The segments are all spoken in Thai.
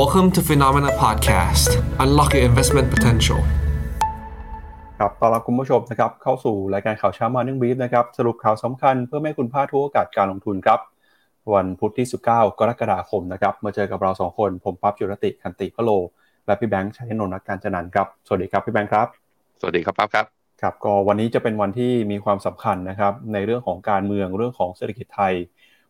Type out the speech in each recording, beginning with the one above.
Welcome to Phenomena Podcast Unlock your investment potential ครับตอนรับคุณผู้ชมนะครับ เข้าสู่รายการข่าวเช้ามานึ่งบีฟนะครับ สรุปข่าวสำคัญเพื่อให้คุณพลาดทุกโอกาสการลงทุนครับ วันพุธที่ 19 กรกฎาคมนะครับ มาเจอกับเรา 2 คน ผมปั๊บจุรติคันติพโล และพี่แบงค์ชัยนนท์นักการจันันครับ สวัสดีครับพี่แบงค์ครับ สวัสดีครับปั๊บครับครับก็วันนี้จะเป็นวันที่มีความสำคัญนะครับในเรื่องของการเมืองเรื่องของเศรษฐกิจไทย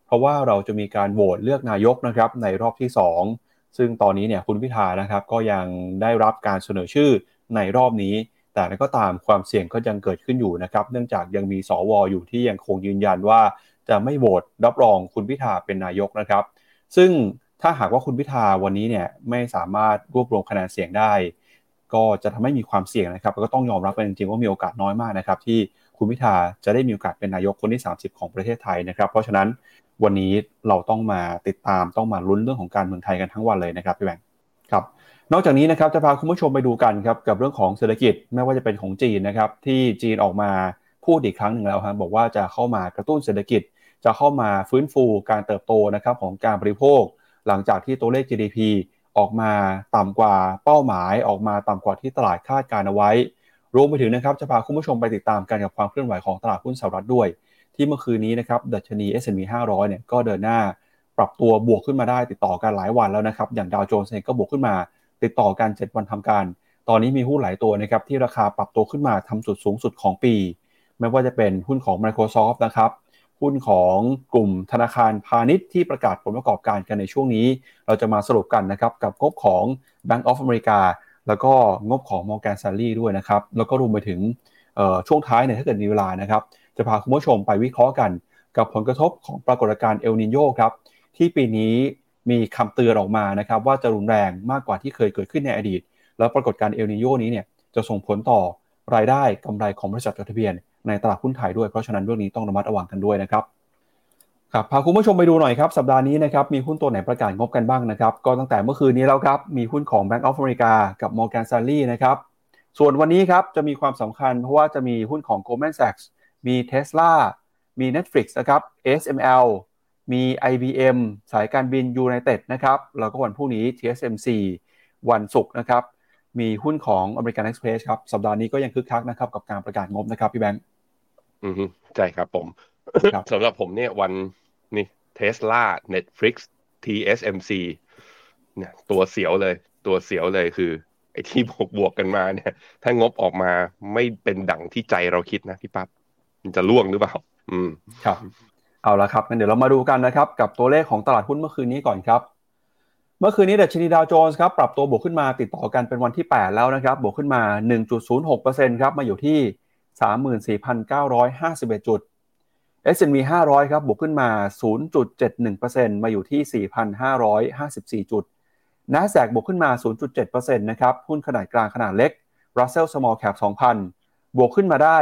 เพราะว่าเราจะมีการโหวตเลือกนายกนะครับในรอบที่ 2 ซึ่งตอนนี้เนี่ยคุณพิธานะครับก็ยังได้รับการเสนอชื่อในรอบนี้ แต่ก็ตามความเสี่ยงก็ยังเกิดขึ้นอยู่นะครับ เนื่องจากยังมีสวอยู่ที่ยังคงยืนยันว่า จะไม่โหวตรับรองคุณพิธาเป็นนายกนะครับ ซึ่งถ้าหากว่าคุณพิธาวันนี้เนี่ยไม่สามารถรวบรวมคะแนนเสียงได้ ก็จะทำให้มีความเสี่ยงนะครับแล้วก็ต้องยอมรับกันจริงๆว่ามีโอกาสน้อยมากนะครับที่คุณพิธาจะได้มีโอกาสเป็นนายกคนที่ 30 ของประเทศไทยนะครับ เพราะฉะนั้น วันนี้เราต้องมาติดตามต้องมาลุ้นเรื่องของการเมืองไทยกันทั้งวันเลยนะครับพี่แบงค์ครับนอกจากนี้นะครับจะพาคุณผู้ชมไปดูกันครับกับเรื่องของเศรษฐกิจไม่ว่าจะเป็นของจีนนะครับที่จีนออกมาพูดอีกครั้งหนึ่งแล้วครับบอกว่าจะเข้ามากระตุ้นเศรษฐกิจ จะเข้ามาฟื้นฟูการเติบโตนะครับของการบริโภค หลังจากที่ตัวเลข GDP ออกมาต่ำกว่าเป้าหมาย ออกมาต่ำกว่าที่ตลาดคาดการเอาไว้ รวมไปถึงนะครับจะพาคุณผู้ชมไปติดตามกันกับความเคลื่อนไหวของตลาดหุ้นสหรัฐด้วย ที่เมื่อคืนนี้นะครับดัชนี S&P 500 เนี่ยก็เดินหน้าปรับตัวบวกขึ้นมาได้ติดต่อกันหลายวันแล้วนะครับ อย่างดาวโจนส์เองก็บวกขึ้นมาติดต่อกัน 7 วันทำการ ตอนนี้มีหุ้นหลายตัวนะครับที่ราคาปรับตัวขึ้นมาทำจุดสูงสุดของปี ไม่ว่าจะเป็นหุ้นของ Microsoft นะครับหุ้นของกลุ่มธนาคารพาณิชย์ที่ประกาศผลประกอบการกันในช่วงนี้ เราจะมาสรุปกันนะครับกับงบของ Bank of America แล้วก็งบของ Morgan Stanley ด้วยนะครับแล้วก็รวมไปถึงช่วงท้ายเนี่ยถ้าเกิดมีเวลานะครับ จะพาคุณผู้ชมไปวิเคราะห์กัน กับผลกระทบของปรากฏการณ์เอลนิโยครับ ที่ปีนี้มีคำเตือนออกมานะครับ ว่าจะรุนแรงมากกว่าที่เคยเกิดขึ้นในอดีต แล้วปรากฏการณ์เอลนิโยนี้เนี่ยจะส่งผลต่อรายได้กำไรของบริษัทจดทะเบียน ในตลาดหุ้นไทยด้วยเพราะฉะนั้นเรื่องนี้ต้องระมัดระวังกันด้วยนะครับครับพาคุณผู้ชมไปดูหน่อยครับ สัปดาห์นี้นะครับมีหุ้นตัวไหนประกาศงบกันบ้างนะครับ ก็ตั้งแต่เมื่อคืนนี้แล้วครับ มีหุ้นของ Bank of America กับ Morgan Stanley นะครับส่วนวันนี้ครับจะมีความสำคัญเพราะว่าจะมีหุ้นของ Goldman Sachs มี Tesla มี Netflix นะครับ SML มี IBM สายการบิน United นะครับ แล้วก็วันพรุ่งนี้ TSMC วันศุกร์นะครับ มีหุ้นของ American Express ครับ สัปดาห์นี้ก็ยังคึกคักนะครับ กับการประกาศงบนะครับ พี่แบงค์อืมใช่ครับผมสำหรับผมเนี่ยวันนี่เทสลา Netflix TSMC เนี่ยตัวเสียวเลย ตัวเสียวเลยคือ ไอ้ที่บวกบวกกันมาเนี่ย ถ้างบออกมาไม่เป็นดั่งที่ใจเราคิดนะพี่ปั๊บ มันจะล่วงหรือเปล่า อืมครับเอาละครับงั้นเดี๋ยวเรามาดูกันนะครับ กับตัวเลขของตลาดหุ้นเมื่อคืนนี้ก่อนครับ เมื่อคืนนี้ดัชนีดาวโจนส์ครับปรับตัวบวกขึ้นมาติดต่อกันเป็นวันที่ 8 แล้วนะครับ บวกขึ้นมา 1.06%ครับมาอยู่ที่ 34,951 จุด S&P 500 ครับบวกขึ้นมา 0.71%มาอยู่ที่ 4,554 จุด NASDAQ บวกขึ้นมา 0.7%นะครับหุ้นขนาดกลางขนาดเล็ก Russell Small Cap 2,000 บวกขึ้นมาได้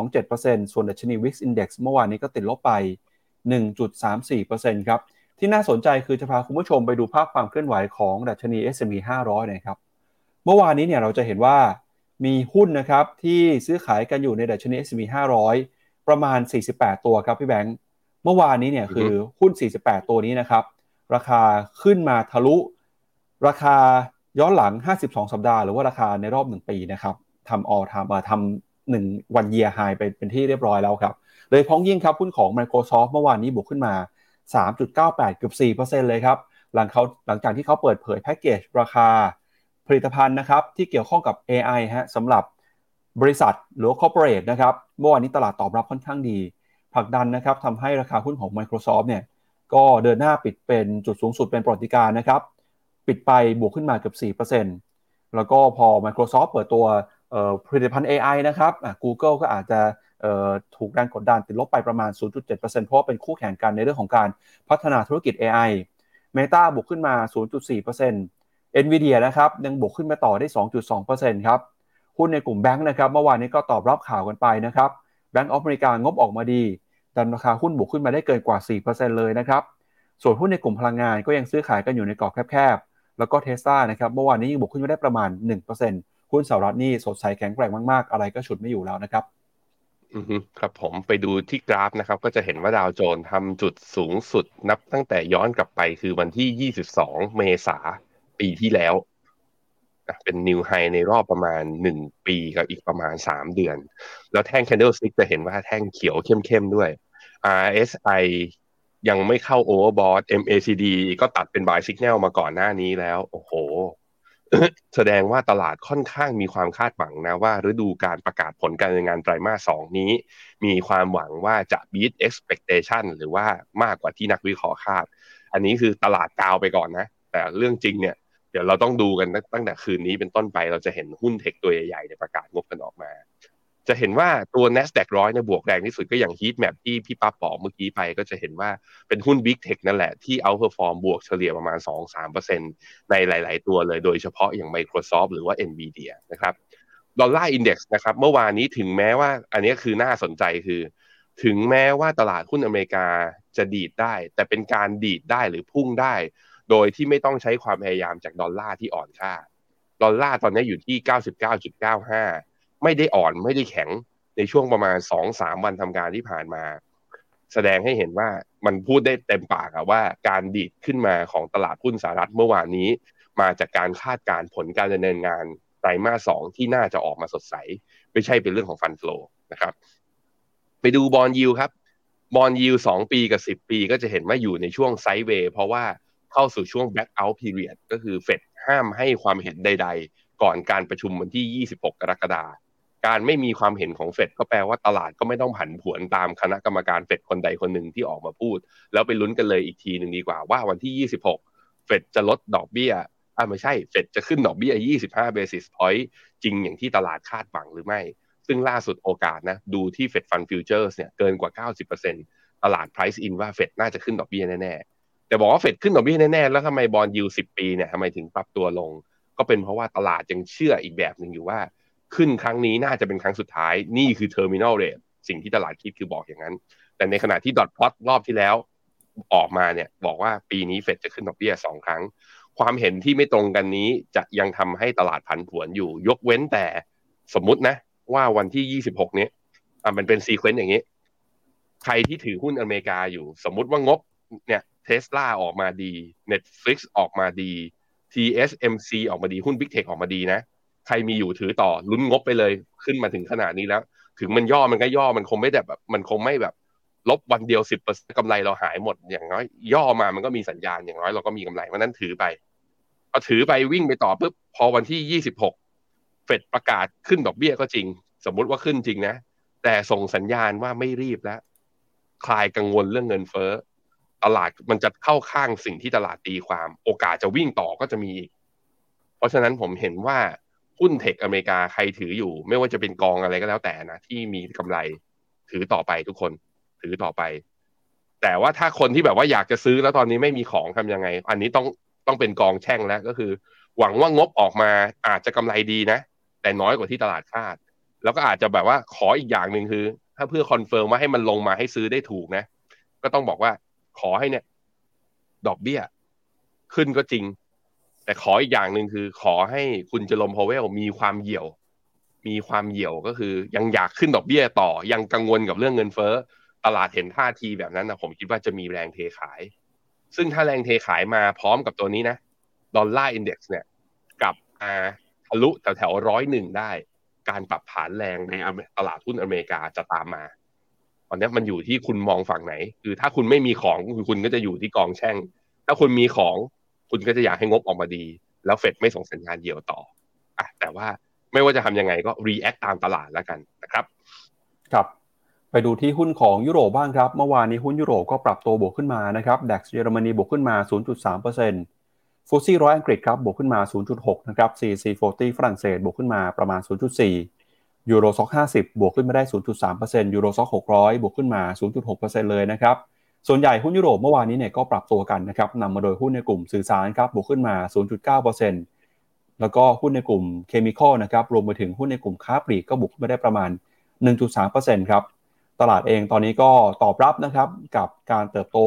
1.27%ส่วนดัชนี Wix Index เมื่อวานนี้ก็ติดลบไป 1.34%ครับ ที่น่าสนใจคือจะพาคุณผู้ชมไปดูภาพความเคลื่อนไหวของดัชนี S&P 500นะครับ เมื่อวานนี้เนี่ยเราจะเห็นว่ามีหุ้นนะครับที่ซื้อขายกันอยู่ในดัชนี S&P 500 ประมาณ 48 ตัวครับพี่แบงค์เมื่อวานนี้เนี่ยคือหุ้น 48 ตัวนี้นะครับ ราคาขึ้นมาทะลุ ราคาย้อนหลัง 52 สัปดาห์ หรือว่าราคาในรอบ 1 ปีนะครับ ทำออทำทำหนึ่งวันเยียร์ไฮไปเป็นที่เรียบร้อยแล้วครับเลยพ้องยิ่งครับหุ้นของ Microsoft เมื่อวานนี้บวกขึ้นมา 3.98 เกือบ 4%เลยครับ หลังเขาหลังจากที่เขาเปิดเผยแพ็กเกจราคาผลิตภัณฑ์นะครับ ที่เกี่ยวข้องกับ AI ฮะสำหรับบริษัทหรือ corporate นะครับ เมื่อวานนี้ตลาดตอบรับค่อนข้างดีผลักดันนะครับทำให้ราคาหุ้นของ Microsoft เนี่ยก็เดินหน้าปิดเป็นจุดสูงสุดเป็นประวัติการนะครับ ปิดไปบวกขึ้นมาเกือบ 4%แล้วก็พอ Microsoft เปิดตัว ผลิตภัณฑ์ AI นะครับ Google ก็อาจจะถูกแรงกดดันติดลบไปประมาณ 0.7%เพราะเป็นคู่แข่งกันในเรื่องของการพัฒนาธุรกิจ AI Meta บวกขึ้นมา 0.4% NVIDIA นะครับยังบวกขึ้นมาต่อได้ 2.2%ครับหุ้นในกลุ่มแบงค์นะครับเมื่อวานนี้ก็ตอบรับข่าวกันไปนะครับ Bank of America งบออกมาดีดันราคาหุ้นบวกขึ้นมาได้เกินกว่า 4%เลยนะครับส่วนหุ้นในกลุ่มพลังงานก็ยังซื้อขายกันอยู่ในกรอบแคบๆแล้วก็เทสลานะครับเมื่อวานนี้ยังบวกขึ้นมาได้ประมาณ 1% หุ้นสหรัฐนี่สดใสแข็งแกร่งมากๆ อะไรก็ฉุดไม่อยู่แล้วนะครับอือครับผมไปดูที่กราฟนะครับ ก็จะเห็นว่าดาวโจนทำจุดสูงสุดนับตั้งแต่ย้อนกลับไปคือวันที่ 22 เมษาปีที่แล้วเป็นนิวไฮในรอบประมาณหนึ่งปีกับอีกประมาณสามเดือน แล้วแท่ง candlestick จะเห็นว่าแท่งเขียวเข้มๆด้วย RSI ยังไม่เข้า overbought MACD ก็ตัดเป็น buy signal มาก่อนหน้านี้แล้ว โอ้โห แสดงว่าตลาดค่อนข้างมีความคาดหวังนะว่าฤดูการประกาศผลการดำเนินงานไตรมาสสองนี้ มีความหวังว่าจะ beat expectation หรือว่ามากกว่าที่นักวิเคราะห์คาด อันนี้คือตลาดกาวไปก่อนนะ แต่เรื่องจริงเนี่ยเดี๋ยวเราต้องดูกันตั้งแต่คืนนี้เป็นต้นไปเราจะเห็นหุ้น tech ตัวใหญ่ๆประกาศงบกันออกมา จะเห็นว่าตัว NASDAQ ร้อยเนี่ยบวกแรงที่สุดก็อย่าง heat map ที่พี่ปั๊บบอกเมื่อกี้ไปก็จะเห็นว่าเป็นหุ้น Big Tech นั่นแหละที่ outperform บวกเฉลี่ยประมาณ 2-3%ในหลาย ๆ ตัวเลยโดยเฉพาะอย่าง Microsoft หรือว่า Nvidia นะครับ Dollar Index นะครับเมื่อวานนี้ถึงแม้ว่าอันนี้คือน่าสนใจคือ ถึงแม้ว่าตลาดหุ้นอเมริกาจะดีดได้ แต่เป็นการดีดได้หรือพุ่งได้ โดยที่ไม่ต้องใช้ความพยายามจากดอลลาร์ที่อ่อนค่า ดอลลาร์ตอนนี้อยู่ที่ 99.95 ไม่ได้อ่อนไม่ได้แข็งในช่วงประมาณ2-3วันทำการที่ผ่านมา แสดงให้เห็นว่ามันพูดได้เต็มปากว่าการดีดขึ้นมาของตลาดหุ้นสหรัฐเมื่อวานนี้ มาจากการคาดการผลการดำเนินงานไตรมาสสองที่น่าจะออกมาสดใส ไม่ใช่เป็นเรื่องของฟันฟลอนะครับ ไปดูบอลยิวครับบอลยิวสองปีกับสิบปีก็จะเห็นว่าอยู่ในช่วงไซด์เวย์เพราะว่าเข้าสู่ช่วง back out period ก็คือเฟดห้ามให้ความเห็นใด ๆ ก่อนการประชุมวันที่ 26 กรกฎาคม การไม่มีความเห็นของเฟดก็แปลว่าตลาดก็ไม่ต้องผันผวนตามคณะกรรมการเฟดคนใดคนหนึ่งที่ออกมาพูด แล้วไปลุ้นกันเลยอีกทีหนึ่งดีกว่าว่าวันที่ 26 เฟดจะลดดอกเบี้ยอ่าไม่ใช่เฟดจะขึ้นดอกเบี้ย 25 basis point จริงอย่างที่ตลาดคาดหวังหรือไม่ ซึ่งล่าสุดโอกาสนะดูที่ Fed Fund Futures เนี่ยเกินกว่า 90%ตลาด price in ว่าเฟดน่าจะขึ้นดอกเบี้ยแน่แต่บอกว่าเฟดขึ้นดอกเบี้ยแน่ๆแล้วทำไม bond yield สิบปีเนี่ยทำไมถึงปรับตัวลง ก็เป็นเพราะว่าตลาดยังเชื่ออีกแบบหนึ่งอยู่ว่า ขึ้นครั้งนี้น่าจะเป็นครั้งสุดท้ายนี่คือ terminal rate สิ่งที่ตลาดคิดคือบอกอย่างนั้น แต่ในขณะที่ dot plot รอบที่แล้วออกมาเนี่ยบอกว่าปีนี้เฟดจะขึ้นดอกเบี้ยสองครั้ง ความเห็นที่ไม่ตรงกันนี้จะยังทำให้ตลาดผันผวนอยู่ ยกเว้นแต่สมมุตินะ ว่าวันที่ยี่สิบหกนี้อ่ามันเป็น sequence อย่างนี้ ใครที่ถือหุ้นอเมริกาอยู่ สมมุติว่างบเนี่ยเทสลาออกมาดี Netflix ออกมาดี TSMC ออกมาดีหุ้น Big Tech ออกมาดีนะ ใครมีอยู่ถือต่อลุ้นงบไปเลยขึ้นมาถึงขนาดนี้แล้ว ถึงมันย่อมันก็ย่อมันคงไม่แบบ มันคงไม่แบบลบวันเดียวสิบเปอร์เซ็นต์กำไรเราหายหมดอย่างน้อย ย่อมามันก็มีสัญญาณอย่างน้อยเราก็มีกำไรเพราะนั้นถือไปพอถือไปวิ่งไปต่อปุ๊บพอวันที่ยี่สิบหกเฟดประกาศขึ้นดอกเบี้ยก็จริง สมมุติว่าขึ้นจริงนะ แต่ส่งสัญญาณว่าไม่รีบแล้ว คลายกังวลเรื่องเงินเฟ้อตลาดมันจะเข้าข้างสิ่งที่ตลาดตีความ โอกาสจะวิ่งต่อก็จะมีเพราะฉะนั้นผมเห็นว่า หุ้นเทคอเมริกาใครถืออยู่ ไม่ว่าจะเป็นกองอะไรก็แล้วแต่นะที่มีกำไรถือต่อไปทุกคนถือต่อไป แต่ว่าถ้าคนที่แบบว่าอยากจะซื้อแล้วตอนนี้ไม่มีของทำยังไง อันนี้ต้องต้องเป็นกองแช่งแล้วก็คือ หวังว่างบออกมาอาจจะกำไรดีนะ แต่น้อยกว่าที่ตลาดคาด แล้วก็อาจจะแบบว่าขออีกอย่างหนึ่งคือ ถ้าเพื่อ confirm ว่าให้มันลงมาให้ซื้อได้ถูกนะ ก็ต้องบอกว่าขอให้เนี่ย ดอกเบี้ย ขึ้นก็จริง แต่ขออีกอย่างหนึ่งคือ ขอให้คุณเจลมพาวเวลมีความเหี่ยว มีความเหี่ยวก็คือยังอยากขึ้นดอกเบี้ยต่อ ยังกังวลกับเรื่องเงินเฟ้อ ตลาดเห็นท่าทีแบบนั้นนะผมคิดว่าจะมีแรงเทขาย ซึ่งถ้าแรงเทขายมาพร้อมกับตัวนี้นะดอลลาร์อินเด็กซ์เนี่ยกับอาทะลุแถวแถวร้อยหนึ่งได้ การปรับฐานแรงในตลาดหุ้นอเมริกาจะตามมาตอนนี้มันอยู่ที่คุณมองฝั่งไหน คือถ้าคุณไม่มีของคุณก็จะอยู่ที่กองแช่ง ถ้าคุณมีของ คุณก็จะอยากให้งบออกมาดี แล้วเฟดไม่ส่งสัญญาณเดียวต่ออะแต่ว่าไม่ว่าจะทำยังไงก็ react ตามตลาดแล้วกันนะครับครับไปดูที่หุ้นของยุโรปบ้างครับ เมื่อวานนี้หุ้นยุโรปก็ปรับตัวบวกขึ้นมานะครับ DAX เยอรมนีบวกขึ้นมา 0.3% FTSE ร้อยอังกฤษครับบวกขึ้นมา 0.6 นะครับ CAC 40ฝรั่งเศสบวกขึ้นมาประมาณ 0.4 Euro Stoxx 50 บวกขึ้นมาได้ 0.3% Euro Stoxx 600 บวกขึ้นมา 0.6%เลยนะครับ ส่วนใหญ่หุ้นยุโรปเมื่อวานนี้เนี่ยก็ปรับตัวกันนะครับนำมาโดยหุ้นในกลุ่มสื่อสารครับบวกขึ้นมา 0.9%แล้วก็หุ้นในกลุ่มเคมีคอลนะครับรวมไปถึงหุ้นในกลุ่มค้าปลีกก็บวกขึ้นมาได้ประมาณ 1.3%ครับตลาดเองตอนนี้ก็ตอบรับนะครับกับการเติบโต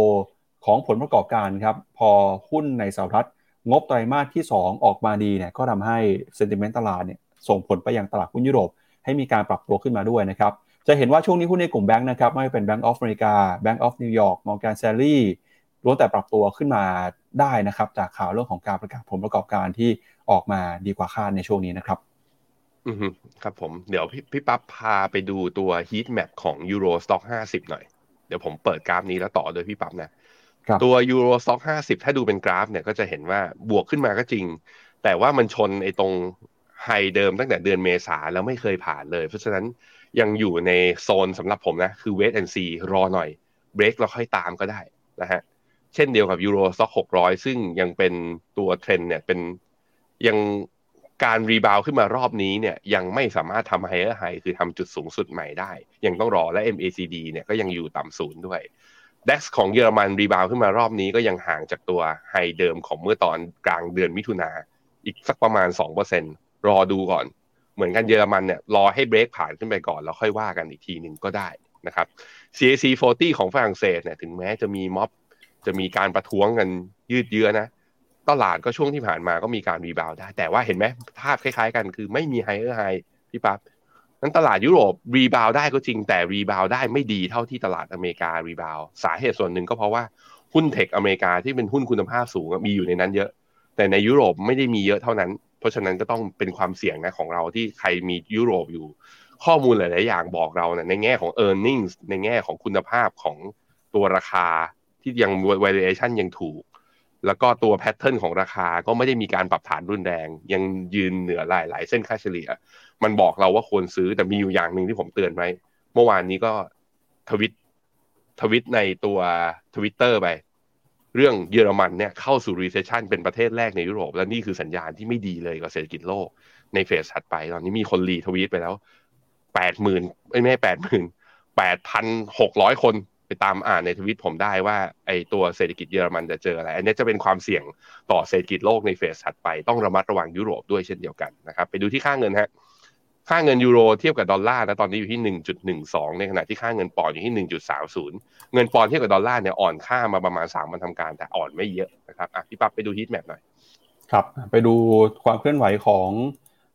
ของผลประกอบการครับพอหุ้นในสหรัฐงบไตรมาสที่ 2 ออกมาดีเนี่ยก็ทำให้เซนติเมนต์ตลาดเนี่ยส่งผลไปยังตลาดหุ้นยุโรป ให้มีการปรับตัวขึ้นมาด้วยนะครับ จะเห็นว่าช่วงนี้หุ้นในกลุ่มแบงค์นะครับไม่ว่าเป็น Bank of America Bank of New York Morgan Stanley ล้วนแต่ปรับตัวขึ้นมาได้นะครับ จากข่าวเรื่องของการประกาศผลประกอบการที่ออกมาดีกว่าคาดในช่วงนี้นะครับอืมครับผมเดี๋ยวพี่พี่ปั๊บพาไปดูตัว heat map ของ Euro Stock 50 หน่อย เดี๋ยวผมเปิดกราฟนี้แล้วต่อโดยพี่ปั๊บนะตัว Euro Stock 50 ถ้าดูเป็นกราฟเนี่ยก็จะเห็นว่าบวกขึ้นมาก็จริง แต่ว่ามันชนไอ้ตรงไฮเดิมตั้งแต่เดือนเมษาแล้วไม่เคยผ่านเลย เพราะฉะนั้น ยังอยู่ในโซนสำหรับผมนะ คือ wait and see รอหน่อยเบรกแล้วค่อยตามก็ได้นะฮะเช่นเดียวกับ Euro Stoxx หกร้อยซึ่งยังเป็นตัวเทรนเนี่ยเป็นยังการ rebound ขึ้นมารอบนี้เนี่ยยังไม่สามารถทำ higher high คือทำจุดสูงสุดใหม่ได้ ยังต้องรอและ MACD เนี่ยก็ยังอยู่ต่ำศูนย์ด้วย DAX ของเยอรมัน rebound ขึ้นมารอบนี้ก็ยังห่างจากตัว high เดิมของเมื่อตอนกลางเดือนมิถุนาอีกสักประมาณ 2%รอดูก่อน เหมือนกันเยอรมันเนี่ยรอให้เบรกผ่านขึ้นไปก่อนแล้วค่อยว่ากันอีกทีหนึ่งก็ได้นะครับ CAC 40 ของฝรั่งเศสเนี่ยถึงแม้จะมีม็อบจะมีการประท้วงกันยืดเยื้อนะตลาดก็ช่วงที่ผ่านมาก็มีการ rebound ได้ แต่ว่าเห็นไหมภาพคล้ายๆกันคือไม่มี higher high พี่ปั๊บนั้นตลาดยุโรป rebound ได้ก็จริงแต่ rebound ได้ไม่ดีเท่าที่ตลาดอเมริกา rebound สาเหตุส่วนหนึ่งก็เพราะว่าหุ้น tech อเมริกาที่เป็นหุ้นคุณภาพสูงมีอยู่ในนั้นเยอะ แต่ในยุโรปไม่ได้มีเยอะเท่านั้น เพราะฉะนั้นก็ต้องเป็นความเสี่ยงนะของเราที่ใครมียุโรปอยู่ ข้อมูลหลาย ๆ อย่างบอกเราเนี่ยในแง่ของ e a r n i n g ในแง่ของคุณภาพของตัวราคาที่ยัง valuation ยังถูก แล้วก็ตัวแพทเทิร์นของราคาก็ไม่ได้มีการปรับฐานรุนแรง ยังยืนเหนือหลายหลายเส้นค่าเฉลี่ย มันบอกเราว่าควรซื้อแต่มีอยู่อย่างหนึ่งที่ผมเตือนไว้เมื่อวานนี้ก็ทวิตทวิตในตัวทวิตเตอร์ไป เรื่องเยอรมันเนี่ยเข้าสู่ recession เป็นประเทศแรกในยุโรป และนี่คือสัญญาณที่ไม่ดีเลยกับเศรษฐกิจโลก ใน phase ถัดไป ตอนนี้มีคน retweet ไปแล้วแปดหมื่นไม่ไม่แปดหมื่นแปดพันหกร้อยคนไปตามอ่านในทวิตผมได้ว่าไอตัวเศรษฐกิจเยอรมันจะเจออะไร อันนี้จะเป็นความเสี่ยงต่อเศรษฐกิจโลกใน phase ถัดไป ต้องระมัดระวังยุโรปด้วยเช่นเดียวกันนะครับ ไปดูที่ค่าเงินฮะ ค่าเงินยูโรเทียบกับดอลลาร์นะตอนนี้อยู่ที่หนึ่งจุดหนึ่งสองในขณะที่ค่าเงินปอนด์อยู่ที่หนึ่งจุดสามศูนย์เงินปอนด์เทียบกับดอลลาร์เนี่ยอ่อนค่ามาประมาณสามวันทำการ แต่อ่อนไม่เยอะนะครับอะพี่ปั๊บไปดู heat map หน่อย ครับ ไปดูความเคลื่อนไหวของ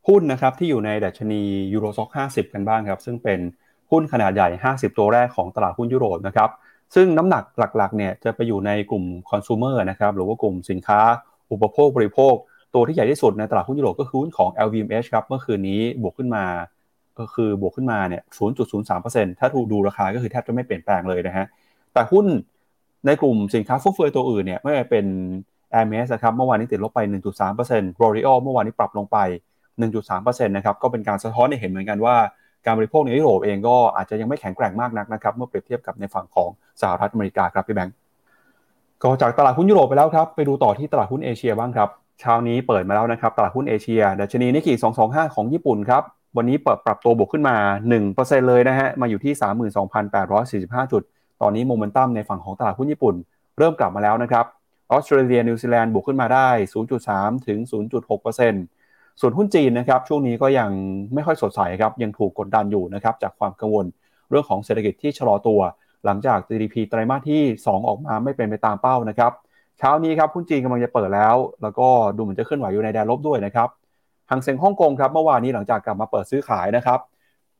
หุ้นนะครับที่อยู่ในดัชนี Euro Stoxx 50 กันบ้างครับ ซึ่งเป็นหุ้นขนาดใหญ่ 50 ตัวแรกของตลาดหุ้นยุโรปนะครับซึ่งน้ำหนักหลักๆเนี่ยจะไปอยู่ในกลุ่มคอน sumer นะครับหรือว่ากลุ่มสินค้าอุปโภคบริโภค ตัวที่ใหญ่ที่สุดในตลาดหุ้นยุโรปก็คือหุ้นของ LVMH ครับ เมื่อคืนนี้บวกขึ้นมา ก็คือบวกขึ้นมาเนี่ย 0.03%ถ้าดูดูราคาก็คือแทบจะไม่เปลี่ยนแปลงเลยนะฮะ แต่หุ้นในกลุ่มสินค้าฟุ่มเฟือยตัวอื่นเนี่ย ไม่ว่าเป็น Hermes นะครับเมื่อวานนี้ติดลบไป 1.3% L'Oreal เมื่อวานนี้ปรับลงไป 1.3%นะครับ ก็เป็นการสะท้อนให้เห็นเหมือนกันว่า การบริโภคในยุโรปเองก็อาจจะยังไม่แข็งแกร่งมากนักนะครับ เมื่อเปรียบเทียบกับในฝั่งของสหรัฐอเมริกาครับพี่แบงก์ก็จากตลาดหุ้นยุโรปไปแล้วครับ ไปดูต่อที่ตลาดหุ้นเอเชียบ้างครับ เช้านี้เปิดมาแล้วนะครับ ตลาดหุ้นเอเชียดัชนีนิกเกิ225 ของญี่ปุ่นครับ วันนี้เปิดปรับตัวบวกขึ้นมา 1%เลยนะฮะ มาอยู่ที่ 32,845 จุด ตอนนี้โมเมนตัมในฝั่งของตลาดหุ้นญี่ปุ่น เริ่มกลับมาแล้วนะครับ ออสเตรเลีย นิวซีแลนด์บวกขึ้นมาได้ 0.3 ถึง 0.6%ส่วนหุ้นจีนนะครับ ช่วงนี้ก็ยังไม่ค่อยสดใสครับ ยังถูกกดดันอยู่นะครับจากความกังวลเรื่องของเศรษฐกิจที่ชะลอตัว หลังจาก GDP ไตรมาสที่ 2 ออกมาไม่เป็นไปตามเป้านะครับ เช้านี้ครับหุ้นจีนกำลังจะเปิดแล้ว แล้วก็ดูเหมือนจะเคลื่อนไหวอยู่ในแดนลบด้วยนะครับหางเซ็งฮ่องกงครับเมื่อวานนี้หลังจากกลับมาเปิดซื้อขายนะครับ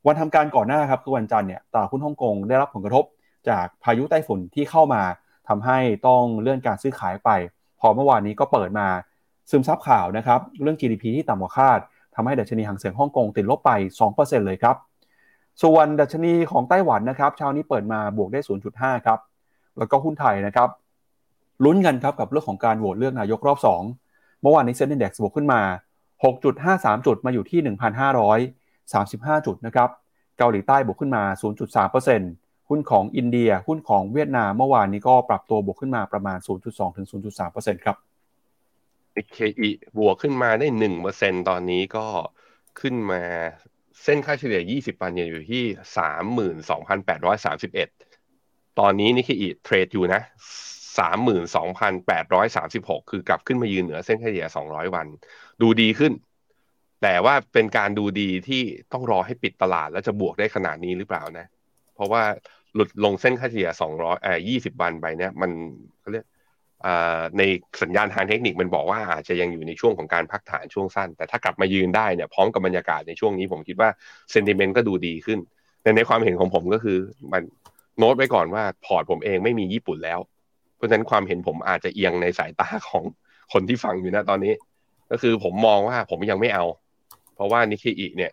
วันทำการก่อนหน้าครับคือวันจันทร์เนี่ยตลาดหุ้นฮ่องกงได้รับผลกระทบจากพายุไต้ฝุ่นที่เข้ามาทำให้ต้องเลื่อนการซื้อขายไป พอเมื่อวานนี้ก็เปิดมาซึมซับข่าวนะครับเรื่อง GDP ที่ต่ำกว่าคาดทำให้ดัชนีหางเสียงฮ่องกงติดลบไป 2%เลยครับ ส่วนดัชนีของไต้หวันนะครับเช้านี้เปิดมาบวกได้ 0.5 ครับ แล้วก็หุ้นไทยนะครับ ลุ้นกันครับกับเรื่องของการโหวตเลือกนายกรอบ 2 เมื่อวานนี้เซ็นดี x บวกขึ้นมา 6.53 จุดมาอยู่ที่ 1,535 จุดนะครับ เกาหลีใต้บวกขึ้นมา 0.3%หุ้นของอินเดีย หุ้นของเวียดนามเมื่อวานนี้ก็ปรับตัวบวกขึ้นมาประมาณ 0.2-0.3%ครับนิเคอีบวกขึ้นมาได้หนึ่งเปอร์เซ็นตอนนี้ก็ขึ้นมาเส้นค่าเฉลี่ยยี่สิบปันอยู่ที่สามหมื่นสองพันแปดร้อยสามสิบเอ็ดตอนนี้นิเคอีเทรดอยู่นะ สามหมื่นสองพันแปดร้อยสามสิบหกคือกลับขึ้นมายืนเหนือเส้นค่าเฉลี่ยสองร้อยวัน ดูดีขึ้น แต่ว่าเป็นการดูดีที่ต้องรอให้ปิดตลาดแล้วจะบวกได้ขนาดนี้หรือเปล่านะ เพราะว่าหลุดลงเส้นค่าเฉลี่ยสองร้อยเอ่อยี่สิบวันไปเนี่ยมันเขาเรียกในสัญญาณทางเทคนิคมันบอกว่าอาจจะยังอยู่ในช่วงของการพักฐานช่วงสั้น แต่ถ้ากลับมายืนได้เนี่ยพร้อมกับบรรยากาศในช่วงนี้ผมคิดว่าเซนติเมนต์ก็ดูดีขึ้นในความเห็นของผมก็คือมันโน้ตไว้ก่อนว่าพอร์ตผมเองไม่มีญี่ปุ่นแล้ว ราะฉะนั้นความเห็นผมอาจจะเอียงในสายตาของคนที่ฟังอยู่นะตอนนี้ ก็คือผมมองว่าผมยังไม่เอา เพราะว่านิเคอีเนี่ย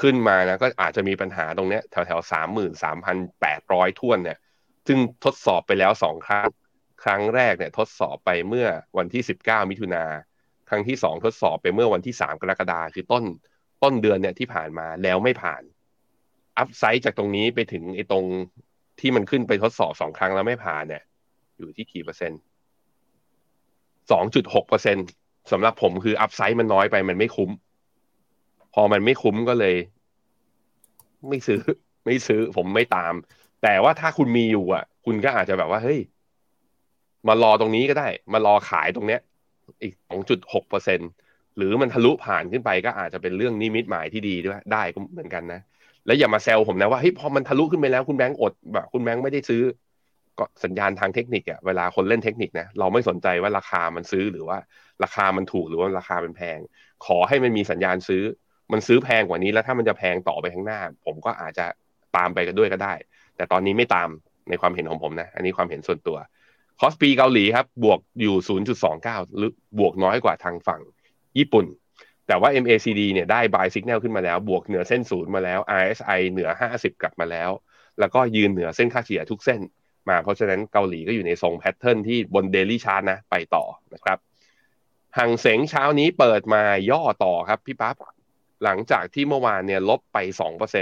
ขึ้นมานะก็อาจจะมีปัญหาตรงเนี้ยแถวแถวสามหมื่นสามพันแปดร้อยท่วนเนี่ย ซึ่งทดสอบไปแล้วสองครั้ง ครั้งแรกเนี่ยทดสอบไปเมื่อวันที่สิบเก้ามิถุนาครั้งที่สองทดสอบไปเมื่อวันที่สามกรกฎาคือต้นต้นเดือนเนี่ยที่ผ่านมาแล้วไม่ผ่าน upside จากตรงนี้ไปถึงไอ้ตรงที่มันขึ้นไปทดสอบสองครั้งแล้วไม่ผ่านเนี่ย อยู่ที่กี่เปอร์เซ็นต์สองจุดหกเปอร์เซ็นต์สำหรับผมคือ upside มันน้อยไปมันไม่คุ้ม พอมันไม่คุ้มก็เลย ไม่ซื้อ ไม่ซื้อ ผมไม่ตาม แต่ว่าถ้าคุณมีอยู่อะ คุณก็อาจจะแบบว่าเฮ้ยมารอตรงนี้ก็ได้ มารอขายตรงเนี้ย อีกสองจุดหกเปอร์เซ็นหรือมันทะลุผ่านขึ้นไปก็อาจจะเป็นเรื่องนิมิตหมายที่ดีด้วยได้ก็เหมือนกันนะแล้วอย่ามาแซวผมนะว่าเฮ้ยพอมันทะลุขึ้นไปแล้วคุณแบงค์อดแบบคุณแบงค์ไม่ได้ซื้อ ก็สัญญาณทางเทคนิคอะเวลาคนเล่นเทคนิคนะเราไม่สนใจว่าราคามันซื้อหรือว่าราคามันถูกหรือว่าราคาเป็นแพง ขอให้มันมีสัญญาณซื้อ มันซื้อแพงกว่านี้แล้วถ้ามันจะแพงต่อไปข้างหน้า ผมก็อาจจะตามไปกันด้วยก็ได้ แต่ตอนนี้ไม่ตามในความเห็นของผมนะ อันนี้ความเห็นส่วนตัว KOSPI เกาหลีครับบวกอยู่ 0.29 หรือบวกน้อยกว่าทางฝั่งญี่ปุ่น แต่ว่า MACD เนี่ยได้ buy signal ขึ้นมาแล้ว บวกเหนือเส้นศูนย์มาแล้ว RSI เหนือ 50 กลับมาแล้ว แล้วก็ยืนเหนือเส้นค่าเฉลี่ยทุกเส้น มา เพราะฉะนั้นเกาหลีก็อยู่ในทรง pattern ที่บน daily chart นะไปต่อนะครับฮั่งเส็งเช้านี้เปิดมาย่อต่อครับพี่ปั๊บหลังจากที่เมื่อวานเนี่ยลบไป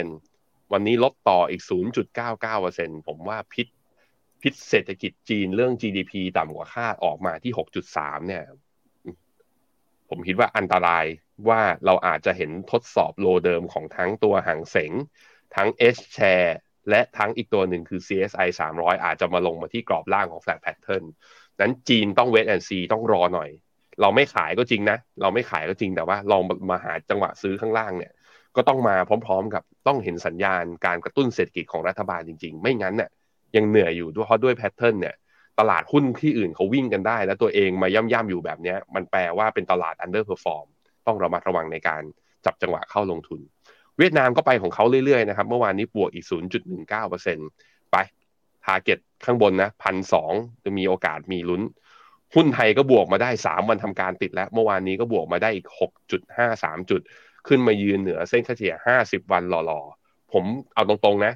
2%วันนี้ลบต่ออีก 0.99%ผมว่าพิษพิษเศรษฐกิจจีนเรื่อง GDP ต่ำกว่าคาดออกมาที่ 6.3 เนี่ย ผมคิดว่าอันตรายว่าเราอาจจะเห็นทดสอบโลเดิมของทั้งตัวห่างเสง ทั้ง H share และทั้งอีกตัวหนึ่งคือ CSI 300 อาจจะมาลงมาที่กรอบล่างของ flat pattern นั้นจีนต้อง wait and see ต้องรอหน่อย เราไม่ขายก็จริงนะ เราไม่ขายก็จริงแต่ว่าลองมาหาจังหวะซื้อข้างล่างเนี่ย ก็ต้องมาพร้อมๆกับต้องเห็นสัญญาณการกระตุ้นเศรษฐกิจของรัฐบาลจริง ๆ ไม่งั้นเนี่ยยังเหนื่อยอยู่ด้วยเพราะด้วย pattern เนี่ยตลาดหุ้นที่อื่นเขาวิ่งกันได้ แล้วตัวเองมาย่ำๆอยู่แบบนี้มันแปลว่าเป็นตลาด underperform ต้องระมัดระวังในการจับจังหวะเข้าลงทุน เวียดนามก็ไปของเขาเรื่อยๆนะครับ เมื่อวานนี้บวกอีก 0.19%ไป targetข้างบนนะพันสองจะมีโอกาสมีลุ้น หุ้นไทยก็บวกมาได้ 3 วันทำการติดแล้ว เมื่อวานนี้ก็บวกมาได้อีก 6.53 จุด ขึ้นมายืนเหนือเส้นค่าเฉลี่ย 50 วันหล่อๆ ผมเอาตรงๆนะ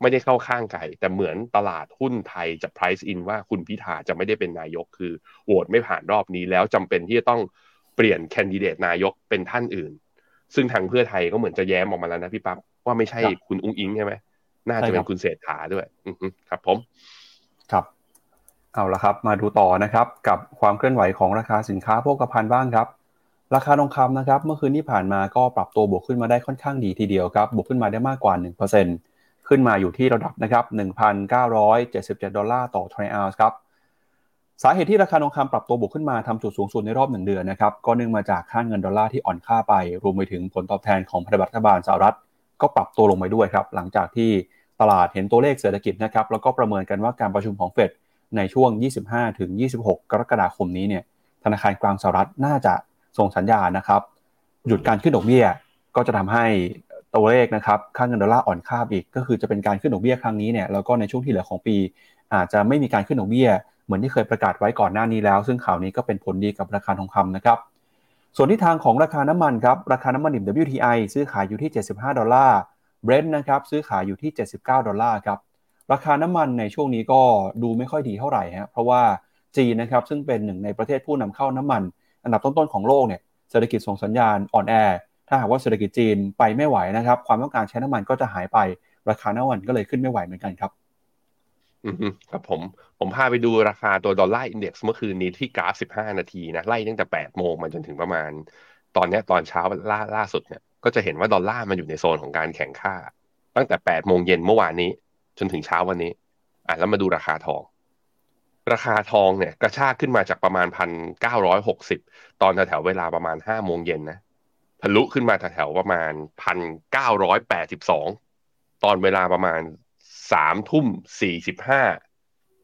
ไม่ได้เข้าข้างใครแต่เหมือนตลาดหุ้นไทยจะ price in ว่าคุณพิธาจะไม่ได้เป็นนายกคือโหวตไม่ผ่านรอบนี้แล้วจำเป็นที่จะต้องเปลี่ยนแคนดิเดตนายกเป็นท่านอื่น ซึ่งทางเพื่อไทยก็เหมือนจะแย้มออกมาแล้วนะพี่ปั๊บว่าไม่ใช่คุณอุ้งอิงใช่ไหมน่าจะเป็นคุณเศรษฐาด้วยครับผม ครับเอาละครับ มาดูต่อนะครับ กับความเคลื่อนไหวของราคาสินค้าโภคภัณฑ์บ้างครับ ราคาทองคำนะครับ เมื่อคืนที่ผ่านมาก็ปรับตัวบวกขึ้นมาได้ค่อนข้างดีทีเดียวครับ บวกขึ้นมาได้มากกว่า1% ขึ้นมาอยู่ที่ระดับนะครับ1,977 ดอลลาร์ต่อทรอยออนซ์ครับ สาเหตุที่ราคาทองคำปรับตัวบวกขึ้นมาทำจุดสูงสุดในรอบหนึ่งเดือนนะครับก็เนื่องมาจากค่าเงินดอลลาร์ที่อ่อนค่าไป รวมไปถึงผลตอบแทนของพันธบัตรรัฐบาลสหรัฐ ก็ปรับตัวลงไปด้วยครับ หลังจากที่ตลาดเห็นตัวเลขเศรษฐกิจนะครับแล้วก็ประเมินกันว่าการประชุมของเฟดในช่วง 25ถึง26 กรกฎาคมนี้เนี่ยธนาคารกลางสหรัฐน่าจะส่งสัญญาณนะครับหยุดการขึ้นดอกเบี้ยก็จะทำให้ตัวเลขนะครับค่าเงินดอลลาร์อ่อนค่าอีก ก็คือจะเป็นการขึ้นดอกเบี้ยครั้งนี้เนี่ยแล้วก็ในช่วงที่เหลือของปี อาจจะไม่มีการขึ้นดอกเบี้ย มือนที่เคยประกาศไว้ก่อนหน้านี้แล้ว ซึ่งข่าวนี้ก็เป็นผลดีกับราคาทองคำนะครับ ส่วนที่ทางของราคาน้ำมันครับ ราคาน้ำมันดิบ WTI ซื้อขายอยู่ที่ 75 ดอลลาร์เบรนท์นะครับซื้อขายอยู่ที่ 79 ดอลลาร์ครับ ราคาน้ำมันในช่วงนี้ก็ดูไม่ค่อยดีเท่าไหร่ฮะ เพราะว่าจีนนะครับซึ่งเป็นหนึ่งในประเทศผู้นำเข้าน้ำมัน อันดับต้นๆของโลกเนี่ย เศรษฐกิจส่งสัญญาณอ่อนแอ ถ้าหากว่าเศรษฐกิจจีนไปไม่ไหวนะครับ ความต้องการใช้น้ำมันก็จะหายไป ราคาน้ำมันก็เลยขึ้นไม่ไหวเหมือนกันครับ ครับผมผมพาไปดูราคาตัว Dollar Index เมื่อคืนนี้ที่กราฟ 15 นาทีนะไล่ตั้งแต่ 8 โมงมาจนถึงประมาณ ตอนนี้ตอนเช้าล่าล่าสุดเนี่ยก็จะเห็นว่าดอลลาร์มันอยู่ในโซนของการแข่งค่า ตั้งแต่ 8 โมงเย็นเมื่อวานนี้ จนถึงเช้าวันนี้อะแล้วมาดูราคาทอง ราคาทองเนี่ยกระชากขึ้นมาจากประมาณพันเก้าร้อยหกสิบตอนแถวเวลาประมาณห้าโมงเย็นนะทะลุขึ้นมาแถวประมาณพันเก้าร้อยแปดสิบสองตอนเวลาประมาณ สามทุ่มสี่สิบห้า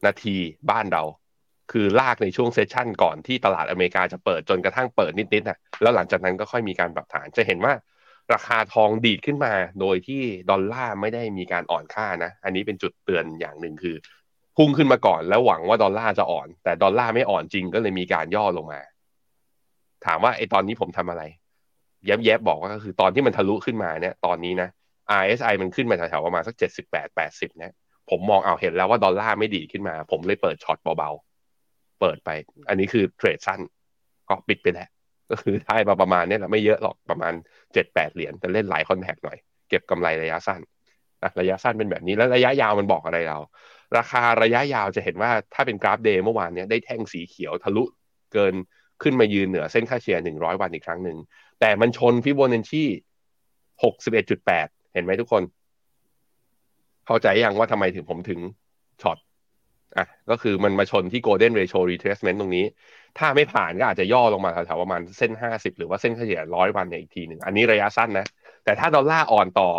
นาทีบ้านเรา คือลากในช่วงเซสชันก่อนที่ตลาดอเมริกาจะเปิดจนกระทั่งเปิดนิดๆนะแล้วหลังจากนั้นก็ค่อยมีการปรับฐานจะเห็นว่าราคาทองดีดขึ้นมาโดยที่ดอลลาร์ไม่ได้มีการอ่อนค่านะ อันนี้เป็นจุดเตือนอย่างหนึ่งคือ พุ่งขึ้นมาก่อนแล้วหวังว่าดอลลาร์จะอ่อน แต่ดอลลาร์ไม่อ่อนจริงก็เลยมีการย่อลงมา ถามว่าไอ้ตอนนี้ผมทำอะไร แย้บๆบอกว่าก็คือตอนที่มันทะลุขึ้นมาเนี่ย ตอนนี้นะ RSI มันขึ้นมาแถวๆประมาณสักเจ็ดสิบแปดแปดสิบเนี่ยผมมองเอาเห็นแล้วว่าดอลลาร์ไม่ดีขึ้นมา ผมเลยเปิด short เบาๆ เปิดไป อันนี้คือ trade สั้น ก็ปิดไปแล้ว ก็คือได้มาประมาณนี้แหละไม่เยอะหรอกประมาณเจ็ดแปดเหรียญแต่เล่นหลาย contract หน่อย เก็บกำไรระยะสั้นนะระยะสั้นเป็นแบบนี้แล้วระยะยาวมันบอกอะไรเรา ราคาระยะยาวจะเห็นว่าถ้าเป็นกราฟ day เมื่อวานนี้ได้แท่งสีเขียวทะลุเกินขึ้นมายืนเหนือเส้นค่าเฉลี่ยหนึ่งร้อยวันอีกครั้งหนึ่ง แต่มันชนฟิโบนัชชีหกสิบ เห็นไหมทุกคน เข้าใจยังว่าทำไมถึงผมถึง short อะก็คือมันมาชนที่ golden ratio retracement ตรงนี้ ถ้าไม่ผ่านก็อาจจะย่อลงมาแถวๆประมาณเส้นห้าสิบหรือว่าเส้นเฉลี่ยร้อยวันเนี่ยอีกทีหนึ่งอันนี้ระยะสั้นนะ แต่ถ้าดอลลาร์อ่อนต่อ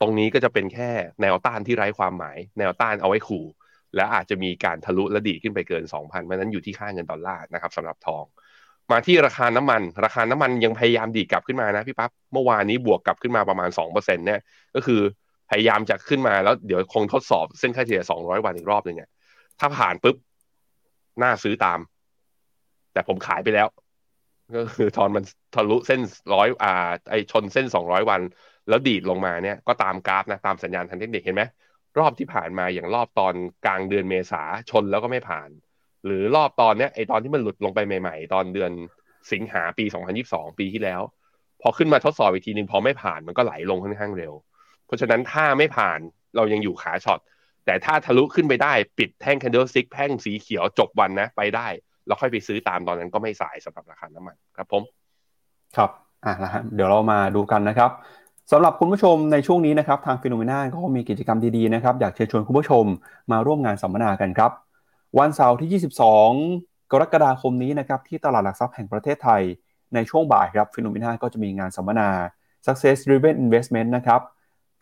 ตรงนี้ก็จะเป็นแค่แนวต้านที่ไร้ความหมาย แนวต้านเอาไว้ขู่ แล้วอาจจะมีการทะลุและดีขึ้นไปเกิน 2,000เพราะนั้นอยู่ที่ค่าเงินดอลลาร์นะครับสำหรับทอง มาที่ราคาน้ำมัน ราคาน้ำมันยังพยายามดีกลับขึ้นมานะพี่ปั๊บเมื่อวานนี้บวกกลับขึ้นมาประมาณ2%เนี่ยก็คือพยายามจะขึ้นมาแล้วเดี๋ยวคงทดสอบเส้นค่าเฉลี่ย200 วันอีกรอบหนึ่งเนี่ยถ้าผ่านปุ๊บน่าซื้อตาม แต่ผมขายไปแล้ว ก็คือตอนมันทะลุเส้นร้อยอ่า ไอชนเส้น 200 วัน แล้วดีดลงมาเนี่ย ก็ตามกราฟนะตามสัญญาณทางเทคนิคเห็นไหมรอบที่ผ่านมาอย่างรอบตอนกลางเดือนเมษาชนแล้วก็ไม่ผ่าน หรือรอบตอนเนี้ยไอตอนที่มันหลุดลงไปใหม่ ๆ ตอนเดือนสิงหาปี 2022 ปีที่แล้ว พอขึ้นมาทดสอบอีกทีหนึ่งพอไม่ผ่านมันก็ไหลลงค่อนข้างเร็ว เพราะฉะนั้นถ้าไม่ผ่านเรายังอยู่ขาช็อตแต่ถ้าทะลุขึ้นไปได้ปิดแท่ง candle stick แท่งสีเขียวจบวันนะ ไปได้แล้วค่อยไปซื้อตามตอนนั้นก็ไม่สายสำหรับราคาน้ำมันครับผม ครับอะนะฮะเดี๋ยวเรามาดูกันนะครับสำหรับคุณผู้ชมในช่วงนี้นะครับทางฟิโนเมนาก็มีกิจกรรมดีๆนะครับอยากเชิญชวนคุณผู้ชมมาร่วมงานสัมมนากันครับ วันเสาร์ที่ 22 กรกฎาคมนี้นะครับที่ตลาดหลักทรัพย์แห่งประเทศไทย ในช่วงบ่ายครับ Finnomena ก็จะมีงานสัมมนา success driven investment นะครับ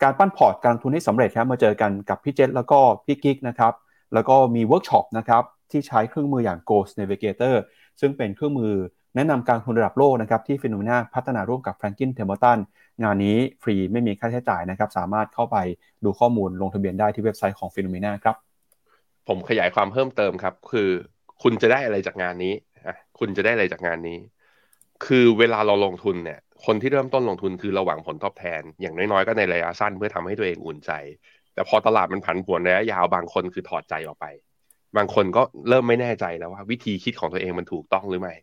การปั้นพอร์ตการลงทุนให้สำเร็จครับมาเจอกันกับพี่เจษแล้วก็พี่กิ๊กนะครับแล้วก็มีเวิร์กช็อปนะครับที่ใช้เครื่องมืออย่าง Goals Navigator ซึ่งเป็นเครื่องมือแนะนำการลงทุนระดับโลกนะครับที่ Finnomena พัฒนาร่วมกับ Franklin Templeton งานนี้ฟรีไม่มีค่าใช้จ่ายนะครับสามารถเข้าไปดูข้อมูลลงทะเบียนได้ที่เว็บไซต์ของ Finnomena ครับ ผมขยายความเพิ่มเติมครับ คือคุณจะได้อะไรจากงานนี้อะคุณจะได้อะไรจากงานนี้ คือเวลาเราลงทุนเนี่ย คนที่เริ่มต้นลงทุนคือเราหวังผลตอบแทน อย่างน้อยๆก็ในระยะสั้นเพื่อทำให้ตัวเองอุ่นใจ แต่พอตลาดมันผันผวนระยะยาวบางคนคือถอดใจออกไป บางคนก็เริ่มไม่แน่ใจแล้วว่า วิธีคิดของตัวเองมันถูกต้องหรือไม่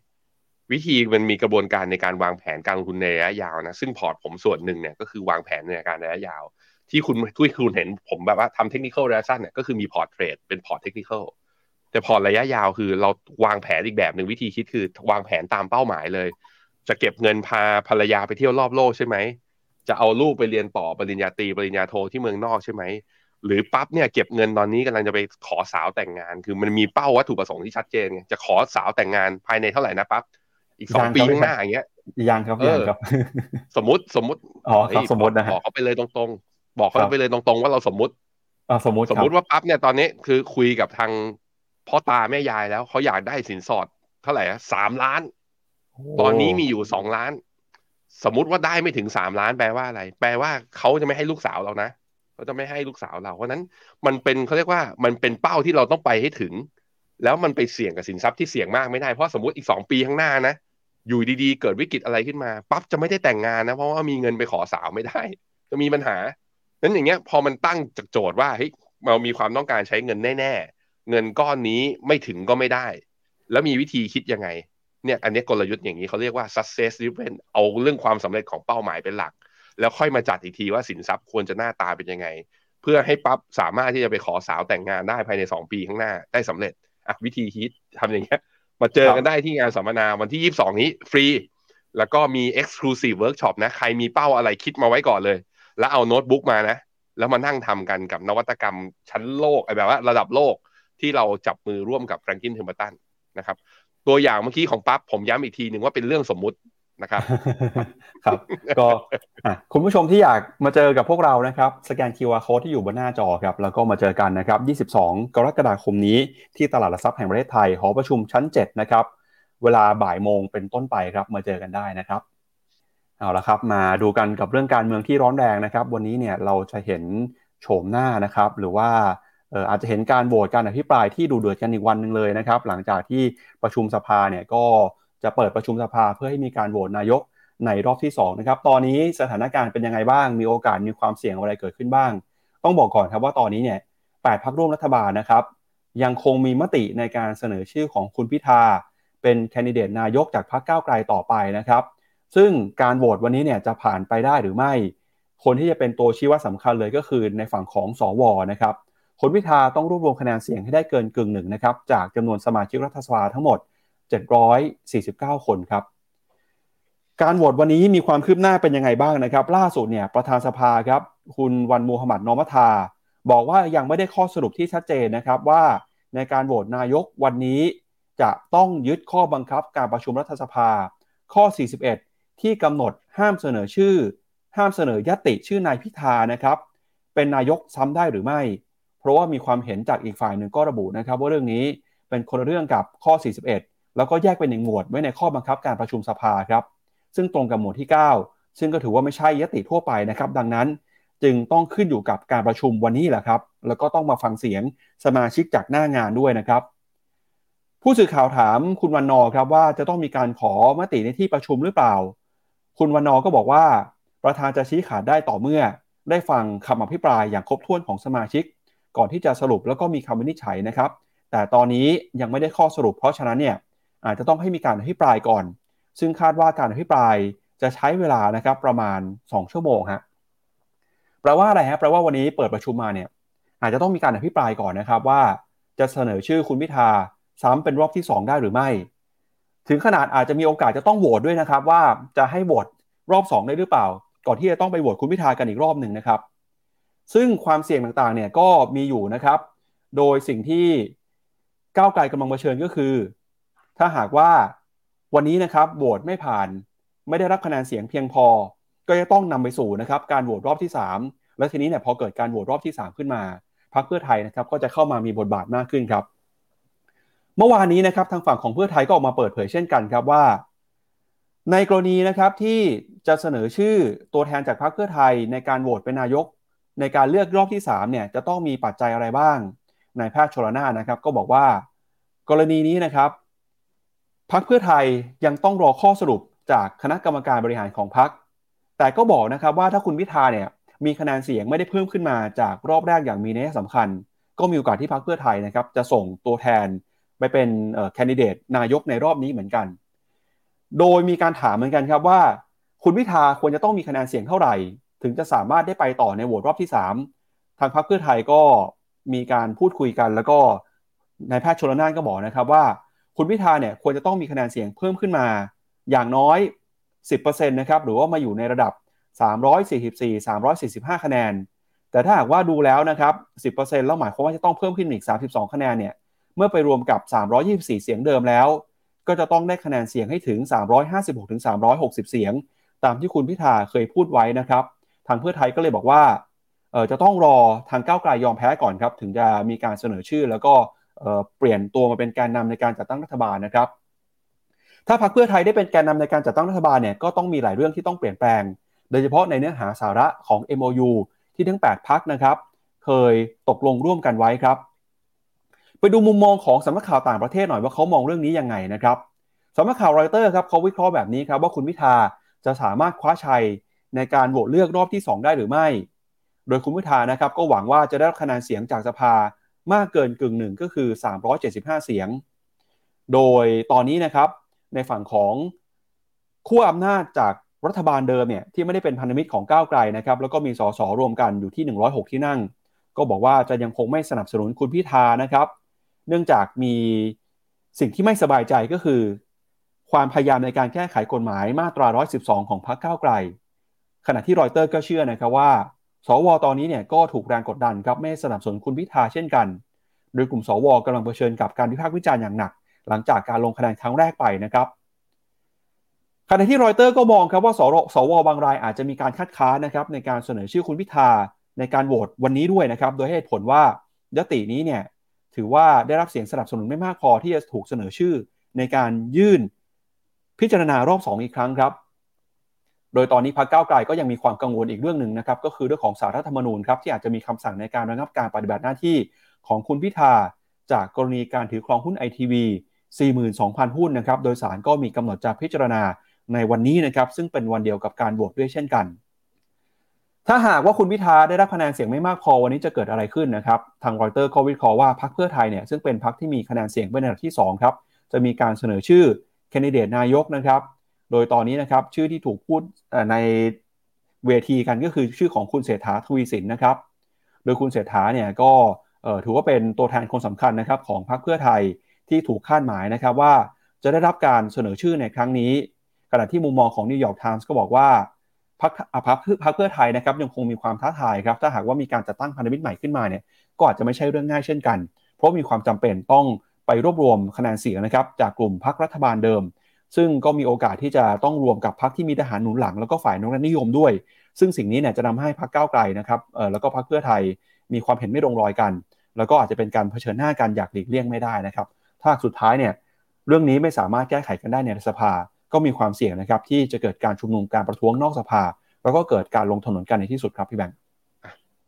วิธีมันมีกระบวนการในการวางแผนการลงทุนในระยะยาวนะซึ่งพอร์ตผมส่วนหนึ่งเนี่ยก็คือวางแผนในการระยะยาว ที่คุณที่คุณเห็นผมแบบว่าทำเทคนิคระยะสั้นเนี่ยก็คือมีพอร์ต trade เป็นพอร์ตเทคนิคแต่พอร์ตระยะยาวคือเราวางแผนอีกแบบหนึ่งวิธีคิดคือวางแผนตามเป้าหมายเลย จะเก็บเงินพาภรรยาไปเที่ยวรอบโลกใช่ไหมจะเอาลูกไปเรียนต่อปริญญาตรีปริญญาโทที่เมืองนอกใช่ไหมหรือปั๊บเนี่ยเก็บเงินตอนนี้กำลังจะไปขอสาวแต่งงาน คือมันมีเป้าวัตถุประสงค์ที่ชัดเจนไงจะขอสาวแต่งงานภายในเท่าไหร่นะปั๊บอีกสองปีข้างหน้าอย่างเงี้ยยังครับยังครับ สมมติสมมติอ๋อครับสมมตินะฮะบอกเขาไปเลยตรงๆ บอกเขาไปเลยตรงๆว่าเราสมมติอ่าสมมติสมมติว่าปั๊บเนี่ยตอนนี้คือคุยกับทางพ่อตาแม่ยายแล้วเขาอยากได้สินสอดเท่าไหร่สามล้าน ตอนนี้มีอยู่สองล้าน สมมุติว่าได้ไม่ถึงสามล้านแปลว่าอะไร แปลว่าเขาจะไม่ให้ลูกสาวเรานะเขาจะไม่ให้ลูกสาวเรา เพราะนั้นมันเป็นเขาเรียกว่ามันเป็นเป้าที่เราต้องไปให้ถึง แล้วมันไปเสี่ยงกับสินทรัพย์ที่เสี่ยงมากไม่ได้เพราะสมมติอีกสองปีข้างหน้านะอยู่ดีๆ เกิดวิกฤตอะไรขึ้นมาปั๊บจะไม่ได้แต่งงานนะเพราะว่ามีเงินไปขอสาวไม่ได้ จะมีปัญหา นั้นอย่างเงี้ยพอมันตั้งจากโจทย์ว่าเฮ้ยเรามีความต้องการใช้เงินแน่ ๆ เงินก้อนนี้ไม่ถึงก็ไม่ได้ แล้วมีวิธีคิดยังไงเนี่ยอันนี้กลยุทธ์อย่างนี้เขาเรียกว่า success driven เอาเรื่องความสำเร็จของเป้าหมายเป็นหลัก แล้วค่อยมาจัดอีกทีว่าสินทรัพย์ควรจะหน้าตาเป็นยังไง เพื่อให้ปั๊บสามารถที่จะไปขอสาวแต่งงานได้ภายใน 2 ปีข้างหน้าได้สำเร็จอะวิธีคิดทำอย่างเงี้ยมาเจอกันได้ที่งานสัมมนาวันที่ 22 นี้ฟรี แล้วก็มี exclusive workshop นะใครมีเป้าอะไรคิดมาไว้ก่อนเลย แล้วเอาโน้ตบุ๊กมานะแล้วมานั่งทำกันกับนวัตกรรมชั้นโลกไอ้แบบว่าระดับโลกที่เราจับมือร่วมกับ Franklin Templeton นะครับตัวอย่างเมื่อกี้ของปั๊บผมย้ำอีกทีหนึ่งว่าเป็นเรื่องสมมุตินะครับครับก็คุณผู้ชมที่อยากมาเจอกับพวกเรานะครับ สแกน QR Code ที่อยู่บนหน้าจอครับ แล้วก็มาเจอกันนะครับ 22 กรกฎาคมนี้ที่ตลาดหลักทรัพย์แห่งประเทศไทยหอประชุมชั้น 7 นะครับ เวลาบ่ายโมงเป็นต้นไปครับมาเจอกันได้นะครับ เอาละครับมาดูกันกับเรื่องการเมืองที่ร้อนแรงนะครับ วันนี้เนี่ยเราจะเห็นโฉมหน้านะครับ หรือว่าอาจจะเห็นการโหวตการอภิปรายที่ดูเดือดกันอีกวันหนึ่งเลยนะครับ หลังจากที่ประชุมสภาเนี่ยก็จะเปิดประชุมสภาเพื่อให้มีการโหวตนายกในรอบที่2นะครับตอนนี้สถานการณ์เป็นยังไงบ้าง มีโอกาสมีความเสี่ยงอะไรเกิดขึ้นบ้าง ต้องบอกก่อนครับว่าตอนนี้เนี่ยแปดพักร่วมรัฐบาลนะครับ ยังคงมีมติในการเสนอชื่อของคุณพิธาเป็นแคนดิเดตนายกจากพรรคก้าวไกลต่อไปนะครับ ซึ่งการโหวตวันนี้เนี่ยจะผ่านไปได้หรือไม่ คนที่จะเป็นตัวชี้วัดสำคัญเลยก็คือในฝั่งของสอวนะครับคุณพิธาต้องรวบรวมคะแนนเสียงให้ได้เกินกึ่งหนึ่งนะครับจากจำนวนสมาชิกรัฐสภาทั้งหมด 749 คนครับ การโหวตวันนี้มีความคืบหน้าเป็นยังไงบ้างนะครับ ล่าสุดเนี่ยประธานสภาครับ คุณวันมูฮัมหมัดนอมัทา บอกว่ายังไม่ได้ข้อสรุปที่ชัดเจนนะครับว่าในการโหวตนายกวันนี้จะต้องยึดข้อบังคับการประชุมรัฐสภา ข้อ 41 ที่กำหนดห้ามเสนอชื่อ ห้ามเสนอยติชื่อนายพิธานะครับ เป็นนายกซ้ำได้หรือไม่ เพราะว่ามีความเห็นจากอีกฝ่ายหนึ่งก็ระบุนะครับ ว่าเรื่องนี้เป็นคนละเรื่องกับข้อ 41 แล้วก็แยกเป็นหนึ่งหมวดไว้ในข้อบังคับการประชุมสภาครับ ซึ่งตรงกับหมวดที่ 9 ซึ่งก็ถือว่าไม่ใช่ยติทั่วไปนะครับ ดังนั้นจึงต้องขึ้นอยู่กับการประชุมวันนี้แหละครับ แล้วก็ต้องมาฟังเสียงสมาชิกจากหน้างานด้วยนะครับ ผู้สื่อข่าวถามคุณวันนอครับว่าจะต้องมีการขอมติในที่ประชุมหรือเปล่า คุณวันนอก็บอกว่า ประธานจะชี้ขาดได้ต่อเมื่อ ได้ฟังคำอภิปรายอย่างครบถ้วนของสมาชิก ก่อนที่จะสรุปแล้วก็มีคำวินิจฉัยนะครับ แต่ตอนนี้ยังไม่ได้ข้อสรุป เพราะฉะนั้นเนี่ยอาจจะต้องให้มีการอภิปรายก่อน ซึ่งคาดว่าการอภิปรายจะใช้เวลานะครับประมาณ 2 ชั่วโมงฮะแปลว่าอะไรฮะแปลว่าวันนี้เปิดประชุมมาเนี่ยอาจจะต้องมีการอภิปรายก่อนนะครับว่า จะเสนอชื่อคุณพิธาซ้ำเป็นรอบที่ 2 ได้หรือไม่ ถึงขนาดอาจจะมีโอกาสจะต้องโหวตด้วยนะครับ ว่าจะให้โหวตรอบ 2 ได้หรือเปล่า ก่อนที่จะต้องไปโหวตคุณพิธากันอีกรอบหนึ่งนะครับ ซึ่งความเสี่ยงต่างๆเนี่ยก็มีอยู่นะครับ โดยสิ่งที่ก้าวไกลกำลังเผชิญก็คือ ถ้าหากว่าวันนี้นะครับโหวตไม่ผ่าน ไม่ได้รับคะแนนเสียงเพียงพอ ก็จะต้องนำไปสู่นะครับการโหวตรอบที่ 3 แล้วทีนี้เนี่ยพอเกิดการโหวตรอบที่ 3 ขึ้นมาพรรคเพื่อไทยนะครับ ก็จะเข้ามามีบทบาทมากขึ้นครับ เมื่อวานนี้นะครับทางฝั่งของเพื่อไทยก็ออกมาเปิดเผยเช่นกันครับว่า ในกรณีนะครับที่จะเสนอชื่อตัวแทนจากพรรคเพื่อไทยในการโหวตเป็นนายก ในการเลือกรอบที่3เนี่ยจะต้องมีปัจจัยอะไรบ้างนายแพทย์ชลนานะครับก็บอกว่า กรณีนี้นะครับพักเพื่อไทยยังต้องรอข้อสรุปจากคณะกรรมการบริหารของพัก แต่ก็บอกนะครับว่าถ้าคุณพิธาเนี่ยมีคะแนนเสียงไม่ได้เพิ่มขึ้นมาจากรอบแรกอย่างมีนัยสำคัญ ก็มีโอกาสที่พักเพื่อไทยนะครับจะส่งตัวแทน ไปเป็นแคนดิเดตนายกในรอบนี้เหมือนกัน โดยมีการถามเหมือนกันครับว่า คุณพิธาควรจะต้องมีคะแนนเสียงเท่าไหร่ ถึงจะสามารถได้ไปต่อในโหวตรอบที่ 3 ทางพักเพื่อไทยก็มีการพูดคุยกัน แล้วก็นายแพทย์ชลนานก็บอกนะครับว่า คุณพิธาเนี่ยควรจะต้องมีคะแนนเสียงเพิ่มขึ้นมา อย่างน้อย 10%นะครับหรือว่ามาอยู่ในระดับ 344 345 คะแนน แต่ถ้าหากว่าดูแล้วนะครับ 10%แล้วหมายความว่าจะต้องเพิ่มขึ้นอีก 32 คะแนนเนี่ย เมื่อไปรวมกับ 324 เสียงเดิมแล้ว ก็จะต้องได้คะแนนเสียงให้ถึง 356ถึง360 เสียง ตามที่คุณพิธาเคยพูดไว้นะครับ ทางเพื่อไทยก็เลยบอกว่าเออจะต้องรอทางก้าวไกลยอมแพ้ก่อนครับ ถึงจะมีการเสนอชื่อ แล้วก็เปลี่ยนตัวมาเป็นแกนนำในการจัดตั้งรัฐบาลนะครับ ถ้าพรรคเพื่อไทยได้เป็นแกนนำในการจัดตั้งรัฐบาลเนี่ยก็ต้องมีหลายเรื่องที่ต้องเปลี่ยนแปลง โดยเฉพาะในเนื้อหาสาระของ MOU ที่ทั้ง 8 พักนะครับ เคยตกลงร่วมกันไว้ครับ ไปดูมุมมองของสำนักข่าวต่างประเทศหน่อยว่าเขามองเรื่องนี้ยังไงนะครับสำนักข่าวรอยเตอร์ครับเขาวิเคราะห์แบบนี้ครับว่าคุณพิธาจะสามารถคว้าชัยในการโหวตเลือกรอบที่ 2 ได้หรือไม่ โดยคุณพิธานะครับก็หวังว่าจะได้รับคะแนนเสียงจากสภามากเกินกึ่งหนึ่งก็คือ 375 เสียง โดยตอนนี้นะครับในฝั่งของขั้วอำนาจจากรัฐบาลเดิมเนี่ยที่ไม่ได้เป็นพันธมิตรของก้าวไกลนะครับแล้วก็มีสสรวมกันอยู่ที่ 106 ที่นั่ง ก็บอกว่าจะยังคงไม่สนับสนุนคุณพิธานะครับ เนื่องจากมีสิ่งที่ไม่สบายใจก็คือ ความพยายามในการแก้ไขกฎหมายมาตรา 112 ของพรรคก้าวไกล ขณะที่รอยเตอร์ก็เชื่อนะครับว่า สวตอนนี้เนี่ยก็ถูกแรงกดดันครับไม่สนับสนุนคุณพิธาเช่นกัน โดยกลุ่มสวกำลังเผชิญกับการวิพากษ์วิจารณ์อย่างหนัก หลังจากการลงคะแนนครั้งแรกไปนะครับขณะที่รอยเตอร์ก็มองครับว่าสสวบางรายอาจจะมีการคัดค้านนะครับในการเสนอชื่อคุณพิธาในการโหวตวันนี้ด้วยนะครับ โดยเหตุผลว่ายตินี้เนี่ย ถือว่าได้รับเสียงสนับสนุนไม่มากพอที่จะถูกเสนอชื่อในการยื่นพิจารณารอบ 2 อีกครั้งครับ โดยตอนนี้พรรคก้าวไกลก็ยังมีความกังวลอีกเรื่องหนึ่งนะครับ ก็คือเรื่องของสารรัฐธรรมนูญครับที่อาจจะมีคำสั่งในการระงับการปฏิบัติหน้าที่ของคุณพิธาจากกรณีการถือครองหุ้นไอทีวี42,000 หุ้นนะครับ โดยสารก็มีกำหนดจะพิจารณาในวันนี้นะครับ ซึ่งเป็นวันเดียวกับการโหวตด้วยเช่นกัน ถ้าหากว่าคุณพิธาได้รับคะแนนเสียงไม่มากพอวันนี้จะเกิดอะไรขึ้นนะครับทางรอยเตอร์ก็วิเคราะห์ว่าพรรคเพื่อไทยเนี่ยซึ่งเป็นพรรคที่มีคะแนนเสียงเป็นอันดับที่2ครับจะมีการเสนอชื่อแคนดิเดตนายกนะครับ โดยตอนนี้นะครับชื่อที่ถูกพูดในเวทีกันก็คือชื่อของคุณเศรษฐาทวีสินนะครับ โดยคุณเศรษฐาเนี่ยก็ถือว่าเป็นตัวแทนคนสำคัญนะครับของพรรคเพื่อไทยที่ถูกคาดหมายนะครับว่าจะได้รับการเสนอชื่อในครั้งนี้ขณะที่มุมมองของนิวยอร์กไทมส์ก็บอกว่า พรรคพรรคพรรคเพื่อไทยนะครับยังคงมีความท้าทายครับถ้าหากว่ามีการจัดตั้งพันธมิตรใหม่ขึ้นมาเนี่ยก็อาจจะไม่ใช่เรื่องง่ายเช่นกัน เพราะมีความจำเป็นต้องไปรวบรวมคะแนนเสียงนะครับจากกลุ่มพรรครัฐบาลเดิม ซึ่งก็มีโอกาสที่จะต้องรวมกับพรรคที่มีทหารหนุนหลัง แล้วก็ฝ่ายอนุรักษนิยมด้วย ซึ่งสิ่งนี้เนี่ยจะทาให้พรรคก้าวไกลนะครับเออแล้วก็พรรคเพื่อไทยมีความเห็นไม่ลงรอยกัน แล้วก็อาจจะเป็นการเผชิญหน้ากันอยากหลีกเลี่ยงไม่ได้นะครับ ถ้าสุดท้ายเนี่ยเรื่องนี้ไม่สามารถแก้ไขกันได้ในสภา ก็มีความเสี่ยงนะครับที่จะเกิดการชุมนุมการประท้วงนอกสภา แล้วก็เกิดการลงถนนกันในที่สุดครับพี่แบงค์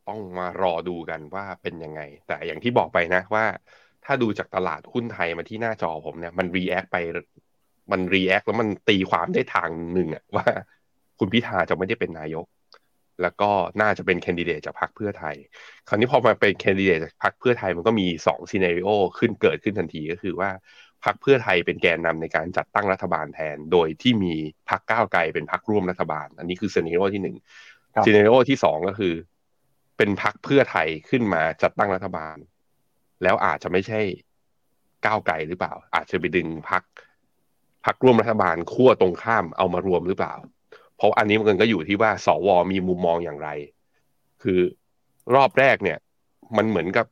ต้องมารอดูกันว่าเป็นยังไง แต่อย่างที่บอกไปนะว่า ถ้าดูจากตลาดหุ้นไทยมาที่หน้าจอผมเนี่ยมันรีแอคไปมัน react แล้วมันตีความได้ทางหนึ่งอะว่า คุณพิธาจะไม่ได้เป็นนายก แล้วก็น่าจะเป็น candidate จากพรรคเพื่อไทย คราวนี้พอมาเป็น candidate จากพรรคเพื่อไทยมันก็มีสอง scenario ขึ้นเกิดขึ้นทันทีก็คือว่า พรรคเพื่อไทยเป็นแกนนำในการจัดตั้งรัฐบาลแทน โดยที่มีพรรคก้าวไกลเป็นพรรคร่วมรัฐบาล อันนี้คือ scenario ที่หนึ่ง scenario ที่สองก็คือ เป็นพรรคเพื่อไทยขึ้นมาจัดตั้งรัฐบาล แล้วอาจจะไม่ใช่ก้าวไกลหรือเปล่า อาจจะไปดึงพรรคพรรคร่วมรัฐบาลขั้วตรงข้ามเอามารวมหรือเปล่า เพราะอันนี้มันก็อยู่ที่ว่าสวมีมุมมองอย่างไร คือรอบแรกเนี่ย มันเหมือนกับ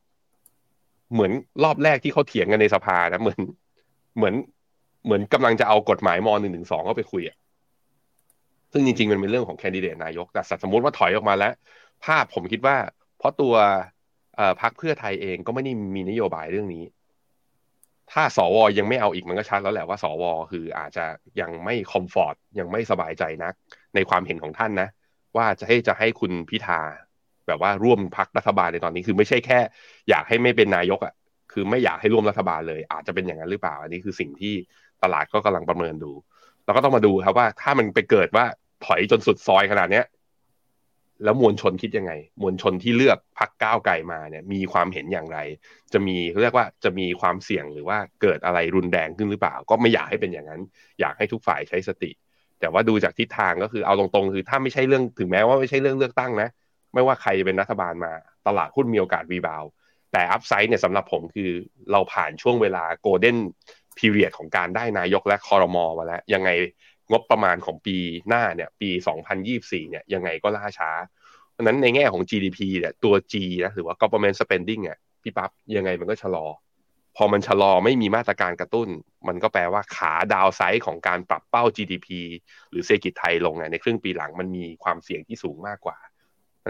เหมือนรอบแรกที่เขาเถียงกันในสภานะเหมือน เหมือนเหมือนกำลังจะเอากฎหมายมหนึ่งหนึ่งสองเข้าไปคุยอะซึ่งจริง ๆ มันเป็นเรื่องของแคนดิเดตนายกแต่สมมติว่าถอยออกมาแล้ว ภาพผมคิดว่า เพราะตัวพรรคเพื่อไทยเองก็ไม่ได้มีนโยบายเรื่องนี้ ถ้าสวยังไม่เอาอีกมันก็ชัดแล้วแหละว่าสวคืออาจจะยังไม่คอมฟอร์ตยังไม่สบายใจนัก ในความเห็นของท่านนะ ว่าจะให้จะให้คุณพิธาแบบว่าร่วมพักรัฐบาลในตอนนี้คือไม่ใช่แค่ อยากให้ไม่เป็นนายกอะ คือไม่อยากให้ร่วมรัฐบาลเลย อาจจะเป็นอย่างนั้นหรือเปล่า อันนี้คือสิ่งที่ตลาดก็กำลังประเมินดูเราก็ต้องมาดูครับว่าถ้ามันไปเกิดว่าถอยจนสุดซอยขนาดเนี้ยแล้วมวลชนคิดยังไง มวลชนที่เลือกพักก้าวไกลมาเนี่ย มีความเห็นอย่างไร จะมีเรียกว่าจะมีความเสี่ยงหรือว่าเกิดอะไรรุนแรงขึ้นหรือเปล่า ก็ไม่อยากให้เป็นอย่างนั้น อยากให้ทุกฝ่ายใช้สติ แต่ว่าดูจากทิศทางก็คือเอาตรงๆ คือถ้าไม่ใช่เรื่องถึงแม้ว่าไม่ใช่เรื่องเลือกตั้งนะ ไม่ว่าใครจะเป็นรัฐบาลมา ตลาดหุ้นมีโอกาสรีบาว แต่อัพไซด์เนี่ยสำหรับผมคือเราผ่านช่วงเวลาโกลเด้นพีเรียดของการได้นายกและคอรมอมาแล้ว ยังไงงบประมาณของปีหน้าเนี่ยปี 2024 เนี่ยยังไงก็ล่าช้า เพราะนั้นในแง่ของ GDP เนี่ยตัว G นะหรือว่า government spending เนี่ยพี่ปั๊บยังไงมันก็ชะลอ พอมันชะลอไม่มีมาตรการกระตุ้น มันก็แปลว่าขาดาวไซด์ของการปรับเป้า GDP หรือเศรษฐกิจไทยลงในครึ่งปีหลังมันมีความเสี่ยงที่สูงมากกว่า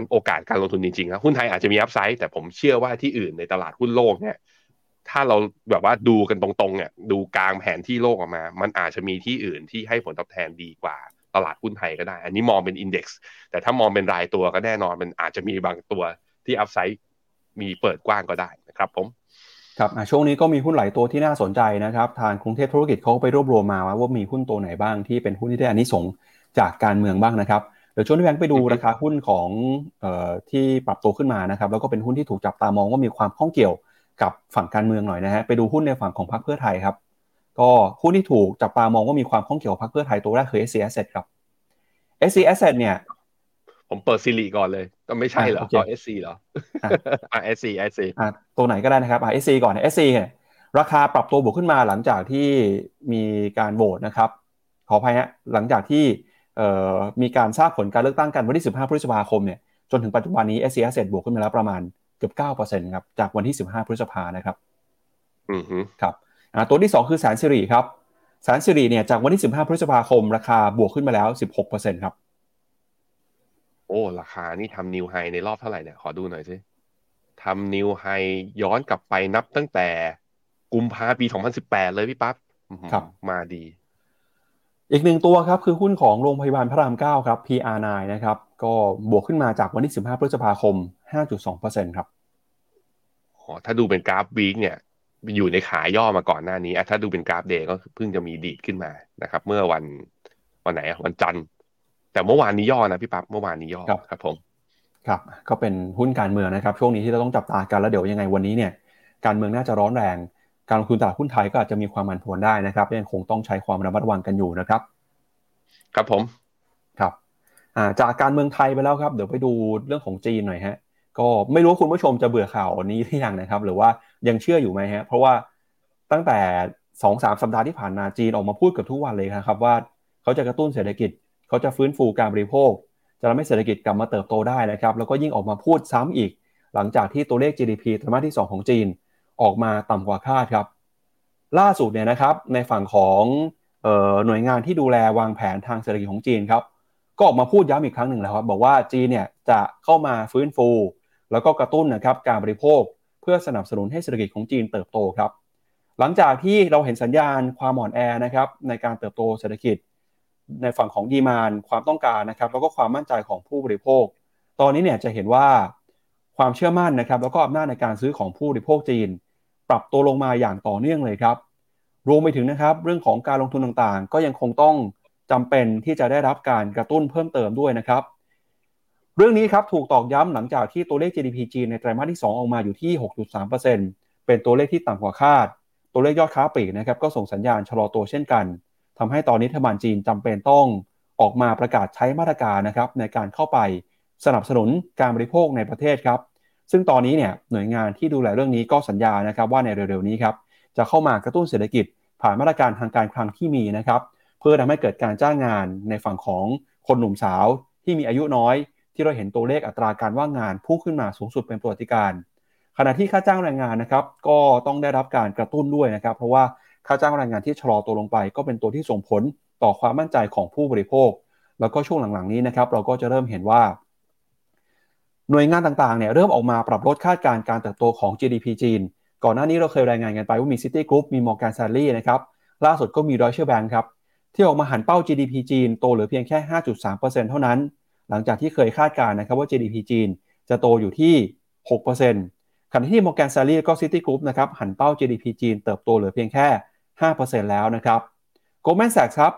นโอกาสการลงทุนจริงๆนะหุ้นไทยอาจจะมีอัพไซด์แต่ผมเชื่อว่าที่อื่นในตลาดหุ้นโลกเนี่ย ถ้าเราแบบว่าดูกันตรงๆเนี่ยดูกลางแผนที่โลกออกมา มันอาจจะมีที่อื่นที่ให้ผลตอบแทนดีกว่าตลาดหุ้นไทยก็ได้ อันนี้มองเป็นอินเด็กซ์แต่ถ้ามองเป็นรายตัวก็แน่นอนมันอาจจะมีบางตัวที่อัพไซด์มีเปิดกว้างก็ได้นะครับผมครับช่วงนี้ก็มีหุ้นหลายตัวที่น่าสนใจนะครับทางกรุงเทพธุรกิจเขาไปรวบรวมมาว่ามีหุ้นตัวไหนบ้างที่เป็นหุ้นที่ได้อานิสงจากการเมืองบ้างนะครับ ดี๋ยวชวนพี่แบงค์ไปดูราคาหุ้นของออที่ปรับตัวขึ้นมานะครับ แล้วก็เป็นหุ้นที่ถูกจับตามองว่ามีความข้องเกี่ยวกับฝั่งการเมืองหน่อยนะฮะไปดูหุ้นในฝั่งของพรรคเพื่อไทยครับ ก็หุ้นที่ถูกจับตามองว่ามีความข้องเกี่ยวพรรคเพื่อไทยตัวแรกคือ SC Asset ครับ SC Asset เนี่ย ผมเปิดซีรีก่อนเลย ก็ไม่ใช่เหรอเอา SC เหรออ่า SC SC อ่าตัวไหนก็ได้นะครับอ่า SC ก่อน SC เนี่ยราคาปรับตัวบวกขึ้นมาหลังจากที่มีการโหวตนะครับขออภัยฮะหลังจากที่ มีการทราบผลการเลือกตั้งกันวันที่ 15 พฤษภาคมเนี่ยจนถึงปัจจุบันนี้ s อ s บวกขึ้นมาแล้วประมาณเกือบ 9%ครับจากวันที่ 15 พฤษภานะครับอือฮึครับตัวที่ 2 คือแสนสิริครับแสนสิริเนี่ยจากวันที่ 15 พฤษภาคม ราคาบวกขึ้นมาแล้ว 16%ครับโอ้ราคานี่ทำนิวไฮในรอบเท่าไหร่เนี่ยขอดูหน่อยสิทำนิวไฮย้อนกลับไปนับตั้งแต่กุมภาปี 2018 เลยพี่ปั๊บครับมาดี อีกหนึ่งตัวครับคือหุ้นของโรงพยาบาลพระราม 9 ครับ PR9 นะครับ ก็บวกขึ้นมาจากวันที่ 15 พฤษภาคม 5.2%ครับโหถ้าดูเป็นกราฟ week เนี่ย อยู่ในขาย่อมาก่อนหน้านี้ถ้าดูเป็นกราฟ day ก็เพิ่งจะมีดีดขึ้นมานะครับ เมื่อวันวันไหนวันจันทร์ แต่เมื่อวานนี้ย่อนะพี่ปั๊บเมื่อวานนี้ย่อครับผมครับก็เป็นหุ้นการเมืองนะครับ ช่วงนี้ที่เราต้องจับตากันแล้วเดี๋ยวยังไงวันนี้เนี่ย การเมืองน่าจะร้อนแรง การลงทุนตลาดหุ้นไทยก็อาจจะมีความมันผวนได้นะครับยังคงต้องใช้ความระมัดระวังกันอยู่นะครับ ครับผมครับจากการเมืองไทยไปแล้วครับ เดี๋ยวไปดูเรื่องของจีนหน่อยฮะก็ไม่รู้คุณผู้ชมจะเบื่อข่าวนี้หรือยังนะครับ หรือว่ายังเชื่ออยู่ไหมฮะเพราะว่าตั้งแต่สองสามสัปดาห์ที่ผ่านมาจีนออกมาพูดกับทุกวันเลยครับว่าเขาจะกระตุ้นเศรษฐกิจ เขาจะฟื้นฟูการบริโภค จะทำให้เศรษฐกิจกลับมาเติบโตได้นะครับ แล้วก็ยิ่งออกมาพูดซ้ำอีก หลังจากที่ตัวเลข GDP ไตรมาสที่ 2 ของจีน ออกมาต่ำกว่าคาดครับ ล่าสุดเนี่ยนะครับในฝั่งของหน่วยงานที่ดูแลวางแผนทางเศรษฐกิจของจีนครับก็ออกมาพูดย้ำอีกครั้งหนึ่งแล้วครับบอกว่าจีนเนี่ยจะเข้ามาฟื้นฟู แล้วก็กระตุ้นนะครับการบริโภคเพื่อสนับสนุนให้เศรษฐกิจของจีนเติบโตครับ หลังจากที่เราเห็นสัญญาณความอ่อนแอนะครับในการเติบโตเศรษฐกิจ ในฝั่งของดีมานความต้องการนะครับแล้วก็ความมั่นใจของผู้บริโภค ตอนนี้เนี่ยจะเห็นว่าความเชื่อมั่นนะครับแล้วก็อำนาจในการซื้อของผู้บริโภคจีน ปรับตัวลงมาอย่างต่อเนื่องเลยครับ รวมไปถึงนะครับ เรื่องของการลงทุนต่างๆ ก็ยังคงต้องจำเป็นที่จะได้รับการกระตุ้นเพิ่มเติมด้วยนะครับ เรื่องนี้ครับถูกตอกย้ำหลังจากที่ตัวเลข GDP จีนในไตรมาสที่ 2 ออกมาอยู่ที่ 6.3%เป็นตัวเลขที่ต่ำกว่าคาด ตัวเลขยอดค้าปลีกนะครับก็ส่งสัญญาณชะลอตัวเช่นกันทำให้ตอนนี้รัฐบาลจีนจำเป็นต้องออกมาประกาศใช้มาตรการนะครับในการเข้าไปสนับสนุนการบริโภคในประเทศครับ ซึ่งตอนนี้เนี่ยหน่วยงานที่ดูแลเรื่องนี้ก็สัญญานะครับว่าในเร็วๆนี้ครับจะเข้ามากระตุ้นเศรษฐกิจผ่านมาตรการทางการคลังที่มีนะครับเพื่อทำให้เกิดการจ้างงานในฝั่งของคนหนุ่มสาวที่มีอายุน้อย ที่เราเห็นตัวเลขอัตราการว่างงานพุ่งขึ้นมาสูงสุดเป็นประวัติการขณะที่ค่าจ้างแรงงานนะครับก็ต้องได้รับการกระตุ้นด้วยนะครับ เพราะว่าค่าจ้างแรงงานที่ชะลอตัวลงไป ก็เป็นตัวที่ส่งผลต่อความมั่นใจของผู้บริโภค แล้วก็ช่วงหลังๆนี้นะครับเราก็จะเริ่มเห็นว่า หน่วยงานต่างๆเนี่ยเริ่มออกมาปรับลดคาดการณ์การเติบโตของ GDP จีน ก่อนหน้านี้เราเคยรายงานกันไปว่ามี City Group มี Morgan Stanley นะครับล่าสุดก็มี Deutsche Bank ครับที่ออกมาหันเป้า GDP จีนโตเหลือเพียงแค่ 5.3%เท่านั้น หลังจากที่เคยคาดการณ์นะครับว่า GDP จีนจะโตอยู่ที่ 6%ขณะที่ Morgan Stanley ก็ City Group นะครับหันเป้า GDP จีนเติบโตเหลือเพียงแค่ 5%แล้วนะครับ Goldman Sachs ครับ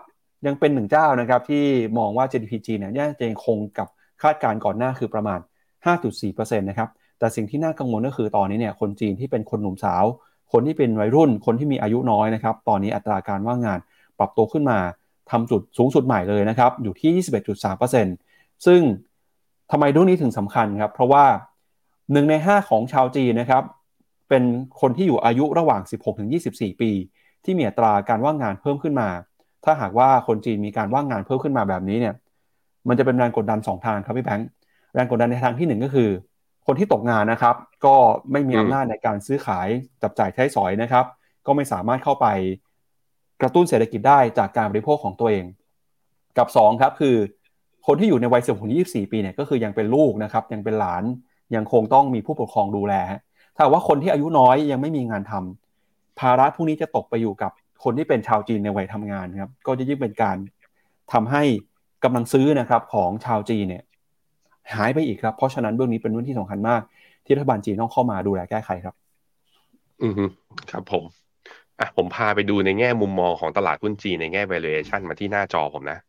ยังเป็นหนึ่งเจ้านะครับที่มองว่า GDP จีนเนี่ยจะยังคงกับคาดการณ์ก่อนหน้าคือประมาณ 5.4%นะครับ แต่สิ่งที่น่ากังวลก็คือตอนนี้เนี่ยคนจีนที่เป็นคนหนุ่มสาว คนที่เป็นวัยรุ่น คนที่มีอายุน้อยนะครับ ตอนนี้อัตราการว่างงานปรับตัวขึ้นมาทำจุดสูงสุดใหม่เลยนะครับ อยู่ที่ 21.3%ซึ่งทำไมเรื่องนี้ถึงสำคัญครับ เพราะว่า 1 ใน 5 ของชาวจีนนะครับ เป็นคนที่อยู่อายุระหว่าง 16-24 ปี ที่มีอัตราการว่างงานเพิ่มขึ้นมา ถ้าหากว่าคนจีนมีการว่างงานเพิ่มขึ้นมาแบบนี้เนี่ย มันจะเป็นแรงกดดัน 2 ทางครับพี่แบงค์ แรงกดดันในทางที่ 1 ก็คือ คนที่ตกงานนะครับ ก็ไม่มีอำนาจในการซื้อขายจับจ่ายใช้สอยนะครับ ก็ไม่สามารถเข้าไปกระตุ้นเศรษฐกิจได้จากการบริโภคของตัวเอง กับ 2 ครับคือ คนที่อยู่ในวัย16 24ปีเนี่ยก็คือยังเป็นลูกนะครับยังเป็นหลานยังคงต้องมีผู้ปกครองดูแล ถ้าว่าคนที่อายุน้อยยังไม่มีงานทำภาระพวกนี้จะตกไปอยู่กับคนที่เป็นชาวจีนในวัยทำงานครับก็จะยิ่งเป็นการทำให้กำลังซื้อนะครับของชาวจีนเนี่ย หายไปอีกครับ เพราะฉะนั้นเรื่องนี้เป็นเรื่องที่สำคัญมาก ที่รัฐบาลจีนต้องเข้ามาดูแลแก้ไขครับ อือครับผมอะผมพาไปดูในแง่มุมมองของตลาดหุ้นจีนในแง่ valuation มาที่หน้าจอผมนะ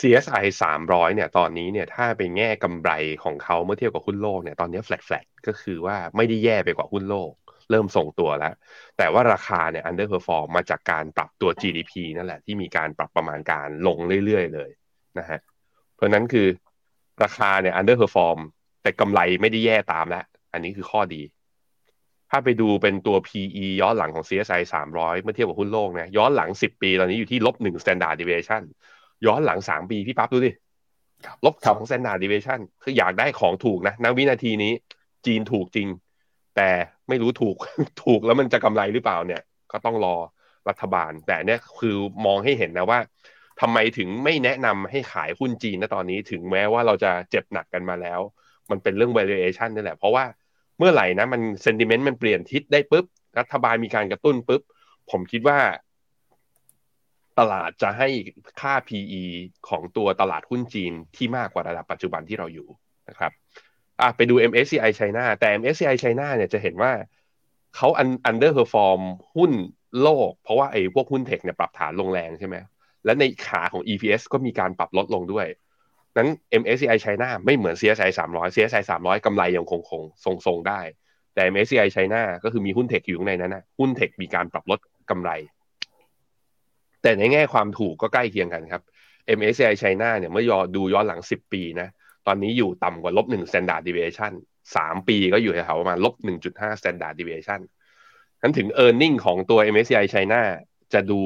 CSI 300 เนี่ย ตอนนี้เนี่ย ถ้าเป็นแง่กำไรของเขาเมื่อเทียบกับหุ้นโลกเนี่ย ตอนนี้ flat flat ก็คือว่าไม่ได้แย่ไปกว่าหุ้นโลก เริ่มส่งตัวแล้ว แต่ว่าราคาเนี่ย underperform มาจากการปรับตัว GDP นั่นแหละ ที่มีการปรับประมาณการลงเรื่อยๆ เลยนะฮะ เพราะนั้นคือ ราคาเนี่ย underperform แต่กำไรไม่ได้แย่ตามแล้ว อันนี้คือข้อดี ถ้าไปดูเป็นตัว PE ย้อนหลังของ CSI 300 เมื่อเทียบกับหุ้นโลกเนี่ยย้อนหลัง 10 ปี ตอนนี้อยู่ที่ลบ1 standard deviation ย้อนหลัง 3 ปี พี่ปั๊บดูดิลบ2 standard deviation คืออยากได้ของถูกนะณวินาทีนี้ จีนถูกจริง แต่ไม่รู้ถูกถูกแล้วมันจะกำไรหรือเปล่าเนี่ย ก็ต้องรอรัฐบาล แต่เนี่ยคือมองให้เห็นนะว่า ทำไมถึงไม่แนะนำให้ขายหุ้นจีนนะตอนนี้ถึงแม้ว่าเราจะเจ็บหนักกันมาแล้ว มันเป็นเรื่อง valuation นี่แหละ เพราะว่าเมื่อไหร่นะมัน sentiment มันเปลี่ยนทิศได้ปุ๊บ รัฐบาลมีการกระตุ้นปุ๊บ ผมคิดว่า ตลาดจะให้ค่า PE ของตัวตลาดหุ้นจีนที่มากกว่าระดับปัจจุบันที่เราอยู่นะครับอะไปดู MSCI China แต่ MSCI China เนี่ยจะเห็นว่าเขา underperform หุ้นโลก เพราะว่าไอ้พวกหุ้นเทคเนี่ยปรับฐานลงแรงใช่ไหม และในขาของ EPS ก็มีการปรับลดลงด้วย นั้น MSCI China ไม่เหมือน CSI 300 CSI 300กำไรยังคงคงทรงทรงได้ แต่ MSCI China ก็คือมีหุ้นเทคอยู่ในนั้นนะหุ้นเทคมีการปรับลดกำไร แต่ในแง่ความถูกก็ใกล้เคียงกันครับ MSCI China เนี่ยเมื่อยอดูย้อนหลัง 10 ปีนะ ตอนนี้อยู่ต่ำกว่าลบ1 standard deviation 3ปีก็อยู่แถวประมาณลบ1.5 standard deviation นั้นถึง e a r n i n g ของตัว MSCI China จะดู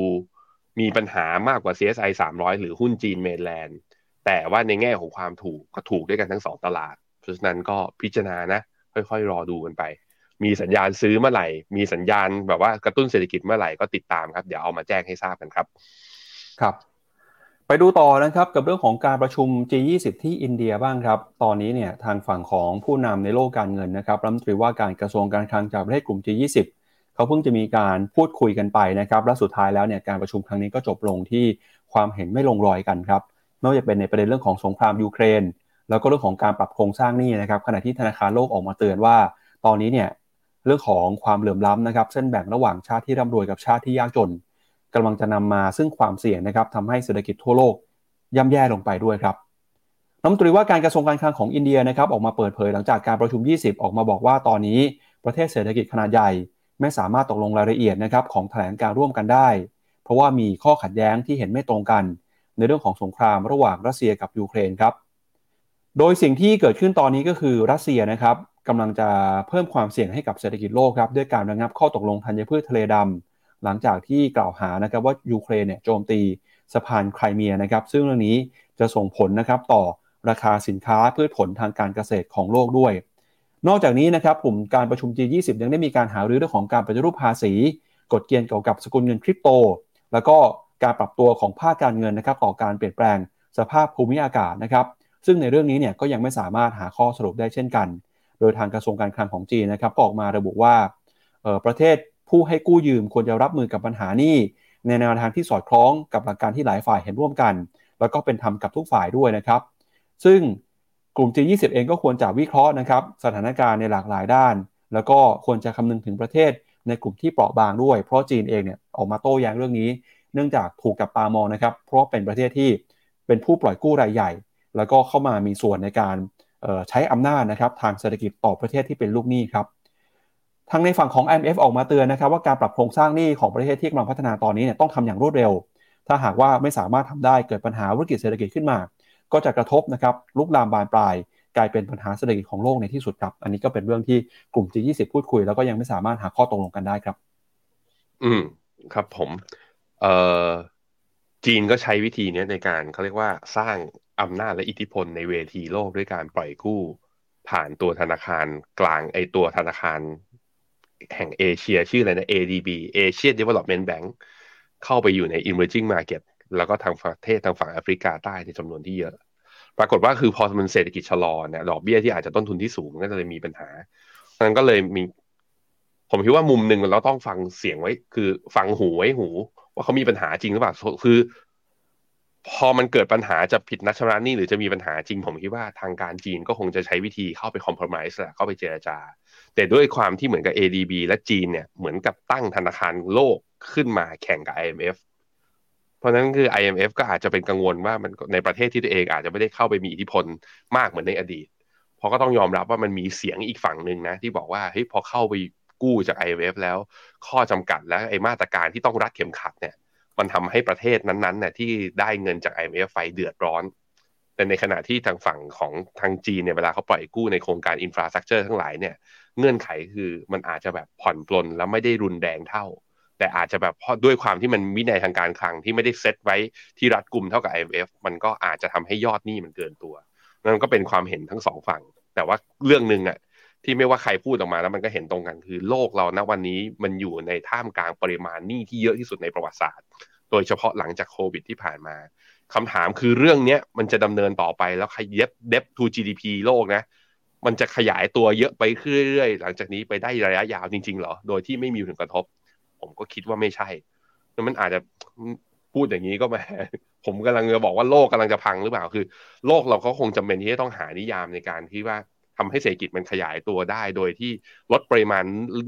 มีปัญหามากกว่า CSI 300 หรือหุ้นจีนเมนแลนด์แต่ว่าในแง่ของความถูกก็ถูกด้วยกันทั้งสองตลาด เพราะฉะนั้นก็พิจารณานะ ค่อยๆ รอดูกันไป มีสัญญาณซื้อเมื่อไหร่ มีสัญญาณแบบว่ากระตุ้นเศรษฐกิจเมื่อไหร่ก็ติดตามครับ เดี๋ยวเอามาแจ้งให้ทราบกันครับ ครับ ไปดูต่อนะครับกับเรื่องของการประชุม G20 ที่อินเดียบ้างครับ ตอนนี้เนี่ยทางฝั่งของผู้นำในโลกการเงินนะครับรัฐมนตรีว่าการกระทรวงการคลังจากประเทศกลุ่ม G20 เขาเพิ่งจะมีการพูดคุยกันไปนะครับและสุดท้ายแล้วเนี่ยการประชุมครั้งนี้ก็จบลงที่ความเห็นไม่ลงรอยกันครับไม่ว่าจะเป็นในประเด็นเรื่องของสงครามยูเครน แล้วก็เรื่องของการปรับโครงสร้างหนี้นะครับขณะที่ธนาคารโลกออกมาเตือนว่า ตอนนี้เนี่ยเรื่องของความเหลื่อมล้ำนะครับเส้นแบ่งระหว่างชาติที่ร่ำรวยกับชาติที่ยากจนกำลังจะนำมาซึ่งความเสี่ยงนะครับทำให้เศรษฐกิจทั่วโลกย่ำแย่ลงไปด้วยครับรัฐมนตรีว่าการกระทรวงการคลังของอินเดียนะครับออกมาเปิดเผยหลังจากการประชุม 20 ออกมาบอกว่าตอนนี้ประเทศเศรษฐกิจขนาดใหญ่ ไม่สามารถตกลงรายละเอียดนะครับของแถลงการร่วมกันได้ เพราะว่ามีข้อขัดแย้งที่เห็นไม่ตรงกัน ในเรื่องของสงครามระหว่างรัสเซียกับยูเครนครับ โดยสิ่งที่เกิดขึ้นตอนนี้ก็คือรัสเซียนะครับกำลังจะเพิ่มความเสี่ยงให้กับเศรษฐกิจโลกครับด้วยการระงับข้อตกลงธัญพืชทะเลดำหลังจากที่กล่าวหานะครับว่ายูเครนเนี่ยโจมตีสะพานไครเมียนะครับ ซึ่งเรื่องนี้จะส่งผลนะครับต่อราคาสินค้าพืชผลทางการเกษตรของโลกด้วย นอกจากนี้นะครับกลุ่มการประชุม G20 ยังได้มีการหารือเรื่องของการปฏิรูปภาษี กฎเกณฑ์เกี่ยวกับสกุลเงินคริปโต แล้วก็การปรับตัวของภาคการเงินนะครับต่อการเปลี่ยนแปลงสภาพภูมิอากาศนะครับซึ่งในเรื่องนี้เนี่ยก็ยังไม่สามารถหาข้อสรุปได้เช่นกัน โดยทางกระทรวงการคลังของจีนนะครับออกมาระบุว่าประเทศผู้ให้กู้ยืมควรจะรับมือกับปัญหานี้ในแนวทางที่สอดคล้องกับหลักการที่หลายฝ่ายเห็นร่วมกัน แล้วก็เป็นธรรมกับทุกฝ่ายด้วยนะครับ ซึ่ง กลุ่ม G20 เองก็ควรจะวิเคราะห์นะครับสถานการณ์ในหลากหลายด้าน แล้วก็ควรจะคำนึงถึงประเทศในกลุ่มที่เปราะบางด้วย เพราะจีนเองเนี่ยออกมาโต้แย้งเรื่องนี้ เนื่องจากถูกกับตามองนะครับ เพราะเป็นประเทศที่เป็นผู้ปล่อยกู้รายใหญ่ แล้วก็เข้ามามีส่วนในการใช้อำนาจนะครับทางเศรษฐกิจต่อประเทศที่เป็นลูกหนี้ครับทางในฝั่งของ IMF ออกมาเตือนนะครับว่าการปรับโครงสร้างหนี้ของประเทศที่กำลังพัฒนาตอนนี้เนี่ยต้องทำอย่างรวดเร็ว ถ้าหากว่าไม่สามารถทำได้เกิดปัญหาวิกฤตเศรษฐกิจขึ้นมา ก็จะกระทบนะครับลุกลามบานปลาย กลายเป็นปัญหาเศรษฐกิจของโลกในที่สุดครับ อันนี้ก็เป็นเรื่องที่กลุ่ม G20 พูดคุย แล้วก็ยังไม่สามารถหาข้อตกลงกันได้ครับ อืมครับผมเอ่อจีนก็ใช้วิธีนี้ในการเขาเรียกว่าสร้างอำนาจและอิทธิพลในเวทีโลกด้วยการปล่อยกู้ ผ่านตัวธนาคารกลางไอตัวธนาคาร แห่งเอเชียชื่ออะไรนะ ADB Asia Development Bank เข้าไปอยู่ใน emerging market แล้วก็ทางประเทศทางฝั่งแอฟริกาใต้ในจำนวนที่เยอะ ปรากฏว่าคือพอมันเศรษฐกิจชะลอเนี่ยดอกเบี้ยที่อาจจะต้นทุนที่สูงมันก็เลยมีปัญหานั้นก็เลยมี ผมคิดว่ามุมหนึ่งเราต้องฟังเสียงไว้ คือฟังหูไว้หู ว่าเขามีปัญหาจริงหรือเปล่าคือ พอมันเกิดปัญหาจะผิดนัดชำระหนี้หรือจะมีปัญหาจริง ผมคิดว่าทางการจีนก็คงจะใช้วิธีเข้าไปคอมเพลมไพร์แหละเข้าไปเจรจา แต่ด้วยความที่เหมือนกับ ADB และจีนเนี่ยเหมือนกับตั้งธนาคารโลกขึ้นมาแข่งกับ IMF เพราะนั้นคือ IMF ก็อาจจะเป็นกังวลว่ามันในประเทศที่ตัวเองอาจจะไม่ได้เข้าไปมีอิทธิพลมากเหมือนในอดีต เพราะก็ต้องยอมรับว่ามันมีเสียงอีกฝั่งหนึ่งนะ ที่บอกว่าเฮ้ยพอเข้าไปกู้จาก IMF แล้ว ข้อจำกัดและไอมาตรการที่ต้องรัดเข็มขัดเนี่ย มันทำให้ประเทศนั้นๆเนี่ยที่ได้เงินจาก IMF ไฟเดือดร้อน แต่ในขณะที่ทางฝั่งของทางจีนเนี่ยเวลาเขาปล่อยกู้ในโครงการอินฟราสตรักเจอร์ทั้งหลายเนี่ยเงื่อนไขคือมันอาจจะแบบผ่อนปลนแล้วไม่ได้รุนแรงเท่า แต่อาจจะแบบเพราะด้วยความที่มันวินัยทางการคลังที่ไม่ได้เซตไว้ที่รัดกลุ่มเท่ากับ IMF มันก็อาจจะทำให้ยอดหนี้มันเกินตัวนั่นก็เป็นความเห็นทั้งสองฝั่ง แต่ว่าเรื่องหนึ่งอะที่ไม่ว่าใครพูดออกมาแล้วมันก็เห็นตรงกันคือโลกเราณวันนี้มันอยู่ในท่ามกลางปริมาณหนี้ที่เยอะที่สุดในประวัติศาสตร์ โดยเฉพาะหลังจากโควิดที่ผ่านมาคำถามคือเรื่องเนี้ยมันจะดำเนินต่อไปแล้วขยับเดฟทู GDP โลกนะ มันจะขยายตัวเยอะไปเรื่อยๆ หลังจากนี้ไปได้ระยะยาวจริงๆ เหรอ โดยที่ไม่มีผลกระทบ ผมก็คิดว่าไม่ใช่แล้วมันอาจจะพูดอย่างนี้ก็แหมผมกำลังจะบอกว่าโลกกำลังจะพังหรือเปล่าคือ โลกเราก็คงจำเป็นที่จะต้องหานิยามในการที่ว่าทำให้เศรษฐกิจมันขยายตัวได้ โดยที่ลดปริมาณ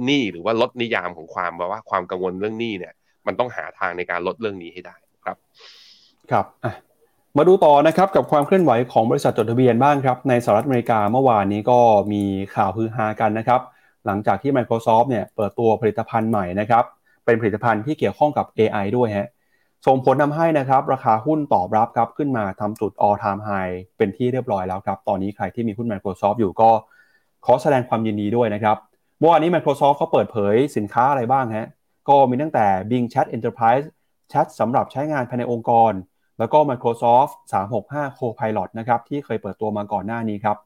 หนี้หรือว่าลดนิยามของความว่าความกังวลเรื่องหนี้เนี่ย มันต้องหาทางในการลดเรื่องนี้ให้ได้ครับ ครับมาดูต่อนะครับกับความเคลื่อนไหวของบริษัทจดทะเบียนบ้างครับ ในสหรัฐอเมริกาเมื่อวานนี้ก็มีข่าวฮือฮากันนะครับ หลังจากที่ Microsoft เนี่ยเปิดตัวผลิตภัณฑ์ใหม่นะครับ เป็นผลิตภัณฑ์ที่เกี่ยวข้องกับ AI ด้วยฮะส่งผลทาให้นะครับ ราคาหุ้นตอบรับครับขึ้นมาทำจุด all time high เป็นที่เรียบร้อยแล้วครับ ตอนนี้ใครที่มีหุ้น Microsoft อยู่ก็ขอแสดงความยินดีด้วยนะครับเมื่อวานนี้ Microsoft เขาเปิดเผยสินค้าอะไรบ้างฮะก็มีตั้งแต่ Bing Chat Enterprise แชทสำหรับใช้งานภายในองค์กร แล้วก็ Microsoft 365 Copilot นะครับที่เคยเปิดตัวมาก่อนหน้านี้ครับ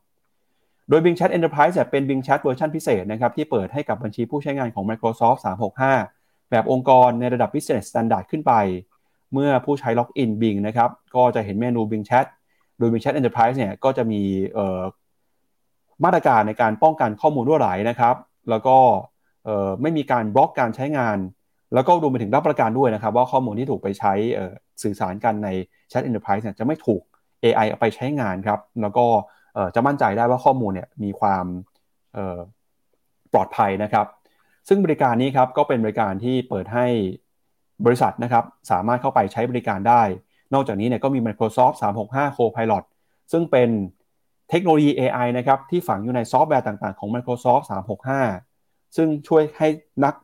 โดย Bing Chat Enterprise เป็น Bing Chat เวอร์ชันพิเศษนะครับที่เปิดให้กับบัญชีผู้ใช้งานของ Microsoft 365 แบบองค์กรในระดับ Business Standard ขึ้นไป เมื่อผู้ใช้ล็อกอิน Bing นะครับ ก็จะเห็นเมนู Bing Chat โดย Bing Chat Enterprise เนี่ยก็จะมีมาตรการในการป้องกันข้อมูลรั่วไหลนะครับ แล้วก็ไม่มีการบล็อกการใช้งาน แล้วก็รวมไปถึงรับประกันด้วยนะครับ ว่าข้อมูลที่ถูกไปใช้สื่อสารกันใน Chat Enterprise เนี่ยจะไม่ถูก AI เอาไปใช้งานครับ แล้วก็จะมั่นใจได้ว่าข้อมูลเนี่ยมีความปลอดภัยนะครับ ซึ่งบริการนี้ครับก็เป็นบริการที่เปิดให้บริษัทนะครับสามารถเข้าไปใช้บริการได้ นอกจากนี้เนี่ยก็มี Microsoft 365 Copilot ซึ่งเป็นเทคโนโลยี AI นะครับที่ฝังอยู่ในซอฟต์แวร์ต่างๆของ Microsoft 365 ซึ่งช่วยให้นัก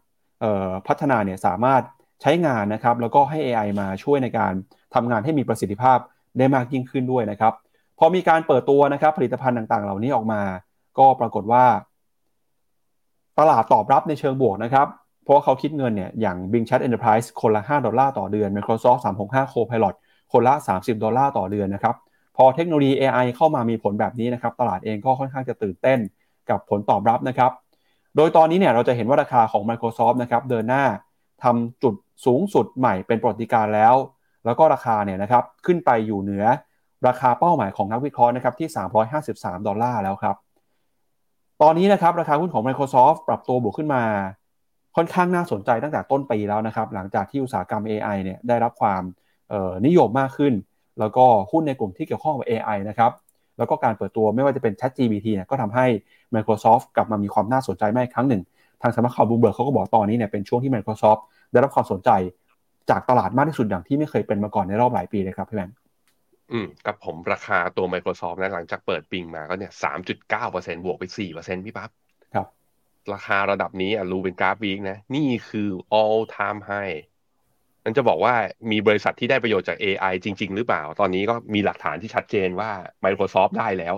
พัฒนาเนี่ยสามารถใช้งานนะครับแล้วก็ให้ AI มาช่วยในการทำงานให้มีประสิทธิภาพได้มากยิ่งขึ้นด้วยนะครับพอมีการเปิดตัวนะครับผลิตภัณฑ์ต่างๆ เหล่านี้ออกมา ก็ปรากฏว่า ตลาดตอบรับในเชิงบวกนะครับ เพราะเขาคิดเงินเนี่ยอย่าง Bing Chat Enterprise คนละ 5 ดอลลาร์ต่อเดือน Microsoft 365 Copilot คนละ 30 ดอลลาร์ต่อเดือนนะครับ พอเทคโนโลยี AI เข้ามามีผลแบบนี้นะครับ ตลาดเองก็ค่อนข้างจะตื่นเต้นกับผลตอบรับนะครับ โดยตอนนี้เนี่ยเราจะเห็นว่าราคาของ Microsoft นะครับเดินหน้าทำจุดสูงสุดใหม่เป็นประวัติการแล้ว แล้วก็ราคาเนี่ยนะครับขึ้นไปอยู่เหนือราคาเป้าหมายของนักวิเคราะห์นะครับที่ 353 ดอลลาร์แล้วครับ ตอนนี้นะครับราคาหุ้นของ Microsoft ปรับตัวบวกขึ้นมา ค่อนข้างน่าสนใจตั้งแต่ต้นปีแล้วนะครับ หลังจากที่อุตสาหกรรม AI เนี่ยได้รับความนิยมมากขึ้น แล้วก็หุ้นในกลุ่มที่เกี่ยวข้องกับ AI นะครับแล้วก็การเปิดตัวไม่ว่าจะเป็น ChatGPT เนี่ยก็ทำให้ Microsoft กลับมามีความน่าสนใจมากครั้งหนึ่ง ทางสำนักข่าวบูเบิร์กเขาก็บอกตอนนี้เนี่ยเป็นช่วงที่ Microsoft ได้รับความสนใจจากตลาดมากที่สุดอย่างที่ไม่เคยเป็นมาก่อนในรอบหลายปีเลยครับพี่แบงค์ อืมกับผมราคาตัว Microsoft นะหลังจากเปิดปิงมาก็เนี่ยสามจุดเก้าเปอร์เซ็นบวกไปสี่เปอร์เซ็นพี่ปั๊บครับ ราคาระดับนี้อะรู้เป็นกราฟวีกนะ นี่คือ all time high นั่นจะบอกว่ามีบริษัทที่ได้ประโยชน์จาก AI จริง ๆ หรือเปล่า ตอนนี้ก็มีหลักฐานที่ชัดเจนว่า Microsoft ได้แล้ว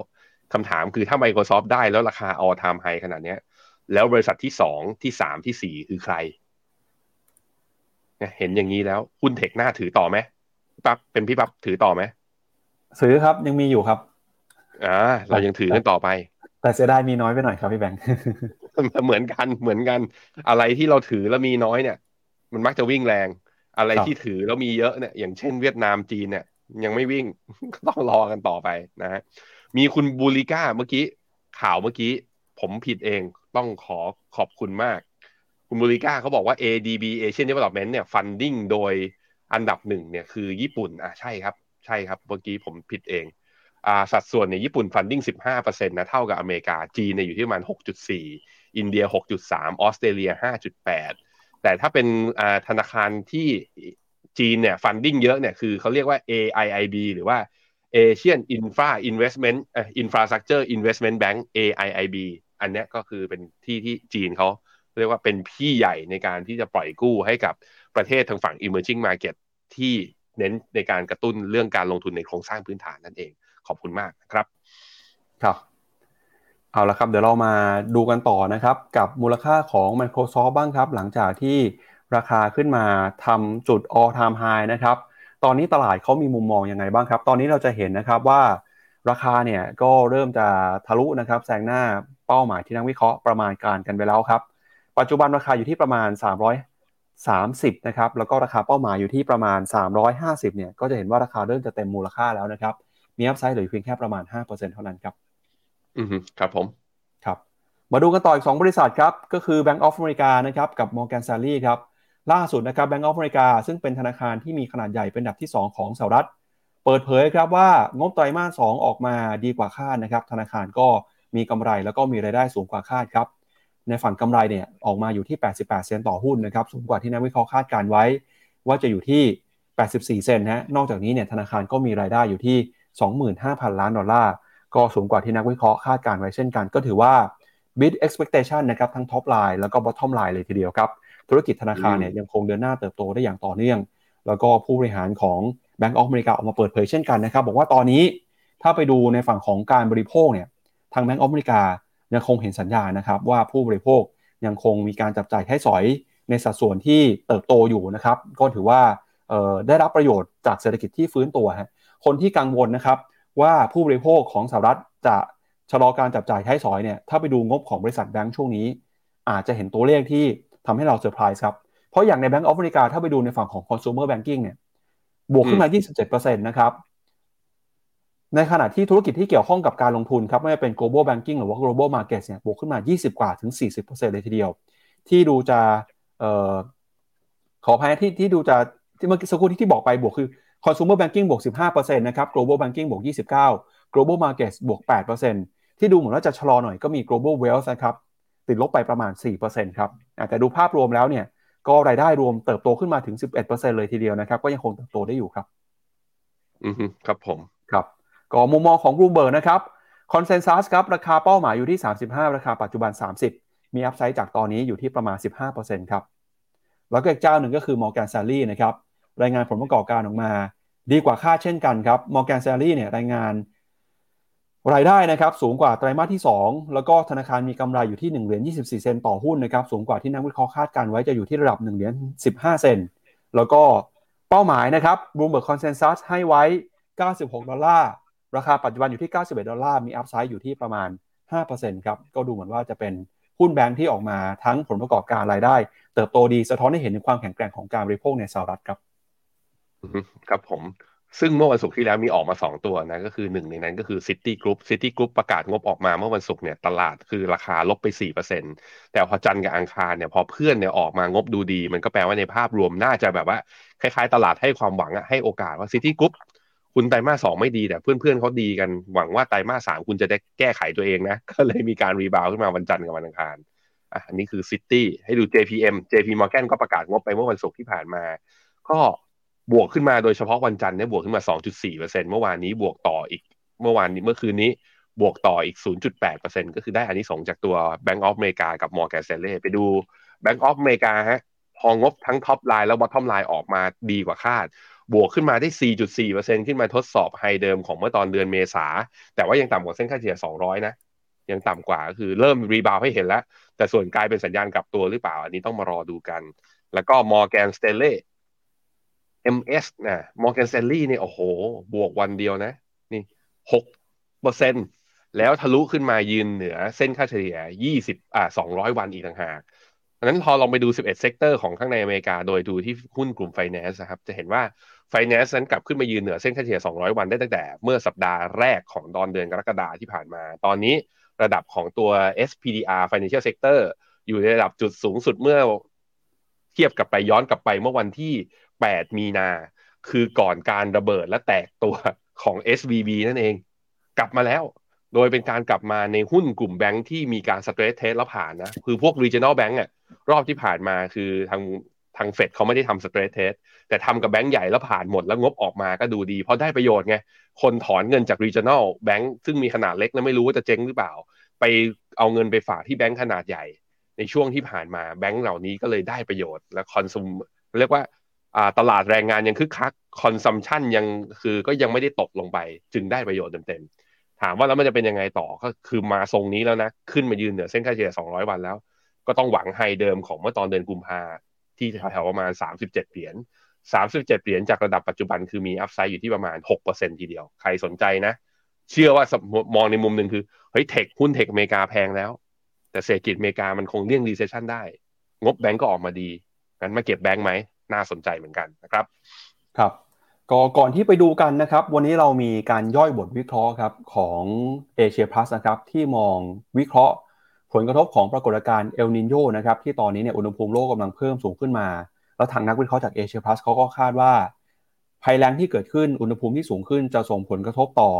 คำถามคือถ้า Microsoft ได้แล้วราคา all time high ขนาดนี้แล้วบริษัทที่สองที่สามที่สี่คือใครเห็นอย่างนี้แล้วหุ้นเทคหน้าถือต่อไหมปั๊บเป็นพี่ปั๊บถือต่อไหม ซื้อครับยังมีอยู่ครับอ่าเรายังถือกันต่อไป แต่เสียดายมีน้อยไปหน่อยครับพี่แบงค์เหมือนกันเหมือนกัน อะไรที่เราถือแล้วมีน้อยเนี่ย มันมักจะวิ่งแรง อะไรที่ถือแล้วมีเยอะเนี่ย อย่างเช่นเวียดนามจีนเนี่ย ยังไม่วิ่งต้องรอกันต่อไปนะฮะมีคุณบูริก้าเมื่อกี้ ข่าวเมื่อกี้ ผมผิดเองต้องขอขอบคุณมาก คุณบูริก้าเขาบอกว่า ADB Asian Development เนี่ยฟันดิ้งโดยอันดับหนึ่งเนี่ยคือญี่ปุ่นอะใช่ครับ ใช่ครับเมื่อกี้ผมผิดเองสัดส่วนในญี่ปุ่น funding 15%นะเท่ากับอเมริกาจีนเนี่ยอยู่ที่ประมาณ 6.4 อินเดีย 6.3 ออสเตรเลีย 5.8 แต่ถ้าเป็นธนาคารที่จีนเนี่ย funding เยอะเนี่ยคือเขาเรียกว่า AIIB หรือว่า Asian Infra Investment Infrastructure Investment Bank AIIB อันนี้ก็คือเป็นที่ที่จีนเขาเรียกว่าเป็นพี่ใหญ่ในการที่จะปล่อยกู้ให้กับประเทศทางฝั่ง emerging market ที่ เน้นในการกระตุ้นเรื่องการลงทุนในโครงสร้างพื้นฐานนั่นเอง ขอบคุณมากนะครับ ครับ เอาละครับ เดี๋ยวเรามาดูกันต่อนะครับ กับมูลค่าของ Microsoft บ้างครับ หลังจากที่ราคาขึ้นมาทำจุด all time high นะครับ ตอนนี้ตลาดเขามีมุมมองยังไงบ้างครับ ตอนนี้เราจะเห็นนะครับว่าราคาเนี่ยก็เริ่มจะทะลุนะครับแซงหน้าเป้าหมายที่นักวิเคราะห์ประมาณการกันไปแล้วครับ ปัจจุบันราคาอยู่ที่ประมาณ 330นะครับแล้วก็ราคาเป้าหมายอยู่ที่ประมาณ 350เนี่ยก็จะเห็นว่าราคาเริ่มจะเต็มมูลค่าแล้วนะครับมีอัพไซด์เหลือเพียงแค่ประมาณ 5%เท่านั้นครับอืมครับผมครับมาดูกันต่ออีก 2 บริษัทครับก็คือ Bank of America นะครับกับ Morgan Stanley ครับล่าสุดนะครับ Bank of America ซึ่งเป็นธนาคารที่มีขนาดใหญ่เป็นอันดับที่ 2 ของสหรัฐ เปิดเผยครับว่างบไตรมาส 2 ออกมาดีกว่าคาดนะครับธนาคารก็มีกำไรแล้วก็มีรายได้สูงกว่าคาดครับ ในฝั่งกำไรเนี่ยออกมาอยู่ที่ 88 เซนต์ต่อหุ้นนะครับสูงกว่าที่นักวิเคราะห์คาดการไว้ ว่าจะอยู่ที่ 84 เซนต์ฮะนอกจากนี้เนี่ยธนาคารก็มีรายได้อยู่ที่ 25,000 ล้านดอลลาร์ก็สูงกว่าที่นักวิเคราะห์คาดการไว้เช่นกัน ก็ถือว่า bid expectation นะครับทั้ง top line แล้วก็ bottom line เลยทีเดียวครับ ธุรกิจธนาคารเนี่ยยังคงเดินหน้าเติบโตได้อย่างต่อเนื่อง แล้วก็ผู้บริหารของ Bank of America ออกมาเปิดเผยเช่นกันนะครับ บอกว่าตอนนี้ถ้าไปดูในฝั่งของการบริโภคเนี่ยทาง Bank of America ยังคงเห็นสัญญาณนะครับว่าผู้บริโภคยังคงมีการจับจ่ายใช้สอยในสัดส่วนที่เติบโตอยู่นะครับ ก็ถือว่าได้รับประโยชน์จากเศรษฐกิจที่ฟื้นตัวฮะคนที่กังวลนะครับว่าผู้บริโภคของสหรัฐจะชะลอการจับจ่ายใช้สอยเนี่ยถ้าไปดูงบของบริษัทแบงก์ช่วงนี้ อาจจะเห็นตัวเลขที่ทำให้เราเซอร์ไพรส์ครับ เพราะอย่างใน Bank of America ถ้าไปดูในฝั่งของ consumer banking เนี่ยบวกขึ้นมา 27%นะครับ ในขณะที่ธุรกิจที่เกี่ยวข้องกับการลงทุนครับไม่ว่าเป็น global banking หรือว่า global markets เนี่ยบวกขึ้นมา 20 กว่าถึง 40%เลยทีเดียว ที่ดูจะออขออภัยที่ที่ดูจะที่เมื่อกี้สักครู่ที่ที่บอกไปบวกคือ consumer banking บวก 15%นะครับ global banking บวก 29 global markets บวก 8%ที่ดูเหมือนว่าจะชะลอหน่อยก็มี global wealth นะครับติดลบไปประมาณ 4%ครับแต่ดูภาพรวมแล้วเนี่ยก็รายได้รวมเติบโตขึ้นมาถึง 11%เลยทีเดียวนะครับ ก็ยังคงเติบโตได้อยู่ครับ อืมครับผมครับ ก็มุมมองของรูเบิร์นะครับ consensus ครับราคาเป้าหมายอยู่ที่ 35 ราคาปัจจุบัน 30 มี upside จากตอนนี้อยู่ที่ประมาณ 15%ครับแล้วก็อีกเจ้าหนึ่งก็คือ Morgan Stanley นะครับรายงานผลประกอบการออกมา ดีกว่าคาดเช่นกันครับ Morgan Stanley เนี่ยรายงาน รายได้นะครับสูงกว่าไตรมาสที่ 2 แล้วก็ธนาคารมีกำไรอยู่ที่1เหรียญ24 เซนต์ต่อหุ้นนะครับสูงกว่าที่นักวิเคราะห์คาดการณ์ไว้จะอยู่ที่ระดับ1เหรียญ15 เซนต์แล้วก็เป้าหมายนะครับ Bloomberg Consensus ให้ไว้ 96 ดอลลาร์ ราคาปัจจุบันอยู่ที่ 91 ดอลลาร์ มี upside อยู่ที่ประมาณ 5%ครับ ก็ดูเหมือนว่าจะเป็นหุ้นแบงค์ที่ออกมาทั้งผลประกอบการรายได้ เติบโตดีสะท้อนให้เห็นถึงความแข็งแกร่งของการบริโภคในสหรัฐครับ ครับผม ซึ่งเมื่อวันศุกร์ที่แล้วมีออกมา 2 ตัวนะ ก็คือหนึ่งในนั้นก็คือ Citigroup Citigroup ประกาศงบออกมาเมื่อวันศุกร์เนี่ยตลาดคือราคาลบไป 4%แต่พอจันทร์กับอังคารเนี่ยพอเพื่อนเนี่ยออกมางบดูดี มันก็แปลว่าในภาพรวมน่าจะแบบว่าคล้ายๆ ตลาดให้ความหวังอะให้โอกาสว่า City Group คุณไตรมาสสองไม่ดีแต่เพื่อนๆเขาดีกันหวังว่าไตรมาสสามคุณจะได้แก้ไขตัวเองนะ ก็เลยมีการรีบาวขึ้นมาวันจันทร์กับวันอังคารอะอันนี้คือ City ให้ดู JPM JP Morgan ก็ประกาศงบไปเมื่อวันศุกร์ที่ผ่านมา ก็บวกขึ้นมาโดยเฉพาะวันจันทร์เนี่ยบวกขึ้นมา 2.4%เมื่อวานนี้บวกต่ออีก เมื่อวานนี้เมื่อคืนนี้บวกต่ออีก 0.8%ก็คือได้อันนี้สองจากตัว Bank of America กับ Morgan Stanley ไปดู Bank of America ฮะพองบทั้ง top line แล้ว bottom line ออกมาดีกว่าคาด บวกขึ้นมาได้ 4.4%ขึ้นมาทดสอบ high เดิมของเมื่อตอนเดือนเมษา แต่ว่ายังต่ำกว่าเส้นค่าเฉลี่ย 200 นะ ยังต่ำกว่าคือเริ่ม rebound ให้เห็นแล้ว แต่ส่วนกลายเป็นสัญญาณกลับตัวหรือเปล่า อันนี้ต้องมารอดูกัน แล้วก็ Morgan Stanley MS นะ Morgan Stanley เนี่ยโอ้โห บวกวันเดียวนะ นี่หกเปอร์เซ็นต์แล้วทะลุขึ้นมายืนเหนือเส้นค่าเฉลี่ยยี่สิบอ่าสองร้อยวันอีกต่างหาก ดังนั้นพอลองไปดู 11 sector ของข้างในอเมริกา โดยดูที่หุ้นกลุ่ม Finance นะครับ จะเห็นว่า Finance นั้นกลับขึ้นมายืนเหนือเส้นค่าเฉลี่ย 200 วันได้ตั้งแต่เมื่อสัปดาห์แรกของตอนเดือนกรกฎาที่ผ่านมา ตอนนี้ระดับของตัว SPDR Financial Sector อยู่ในระดับจุดสูงสุดเมื่อเทียบกับไปย้อนกลับไปเมื่อวันที่ 8 มีนา คือก่อนการระเบิดและแตกตัวของ SVB นั่นเอง กลับมาแล้ว โดยเป็นการกลับมาในหุ้นกลุ่มแบงค์ที่มีการ stress test แล้วผ่านนะ คือพวก regional bank อะรอบที่ผ่านมาคือทางทางเฟดเขาไม่ได้ทำ stress test แต่ทำกับแบงค์ใหญ่แล้วผ่านหมดแล้วงบออกมาก็ดูดี เพราะได้ประโยชน์ไง คนถอนเงินจาก regional bank ซึ่งมีขนาดเล็กแล้วไม่รู้ว่าจะเจ๊งหรือเปล่า ไปเอาเงินไปฝากที่แบงค์ขนาดใหญ่ ในช่วงที่ผ่านมาแบงค์เหล่านี้ก็เลยได้ประโยชน์และ consume เรียกว่าตลาดแรงงานยังคึกคัก consumption ยังคือก็ยังไม่ได้ตกลงไป จึงได้ประโยชน์เต็มๆ ถามว่าแล้วมันจะเป็นยังไงต่อก็คือมาทรงนี้แล้วนะ ขึ้นมายืนเหนือเส้นค่าเฉลี่ย 200 วันแล้ว ก็ต้องหวัง high เดิมของเมื่อตอนเดือนกุมภาที่แถวๆประมาณ 37 เหรียญ 37 เหรียญจากระดับปัจจุบันคือมี upside อยู่ที่ประมาณ 6%ทีเดียว ใครสนใจนะ เชื่อว่ามองในมุมหนึ่งคือเฮ้ย tech หุ้น tech อเมริกาแพงแล้ว แต่เศรษฐกิจอเมริกามันคงเลี่ยง recession ได้ งบแบงก์ก็ออกมาดีงั้นมาเก็บแบงก์ไหมน่าสนใจเหมือนกันนะครับ ครับ ก็ก่อนที่ไปดูกันนะครับ วันนี้เรามีการย่อยบทวิเคราะห์ครับของเอเชียพลัสนะครับที่มองวิเคราะห์ ผลกระทบของปรากฏการณ์เอลนีโญนะครับที่ตอนนี้เนี่ยอุณหภูมิโลกกำลังเพิ่มสูงขึ้นมา แล้วทางนักวิเคราะห์จากเอเชียพลัสเขาก็คาดว่าภัยแล้งที่เกิดขึ้นอุณหภูมิที่สูงขึ้นจะส่งผลกระทบต่อ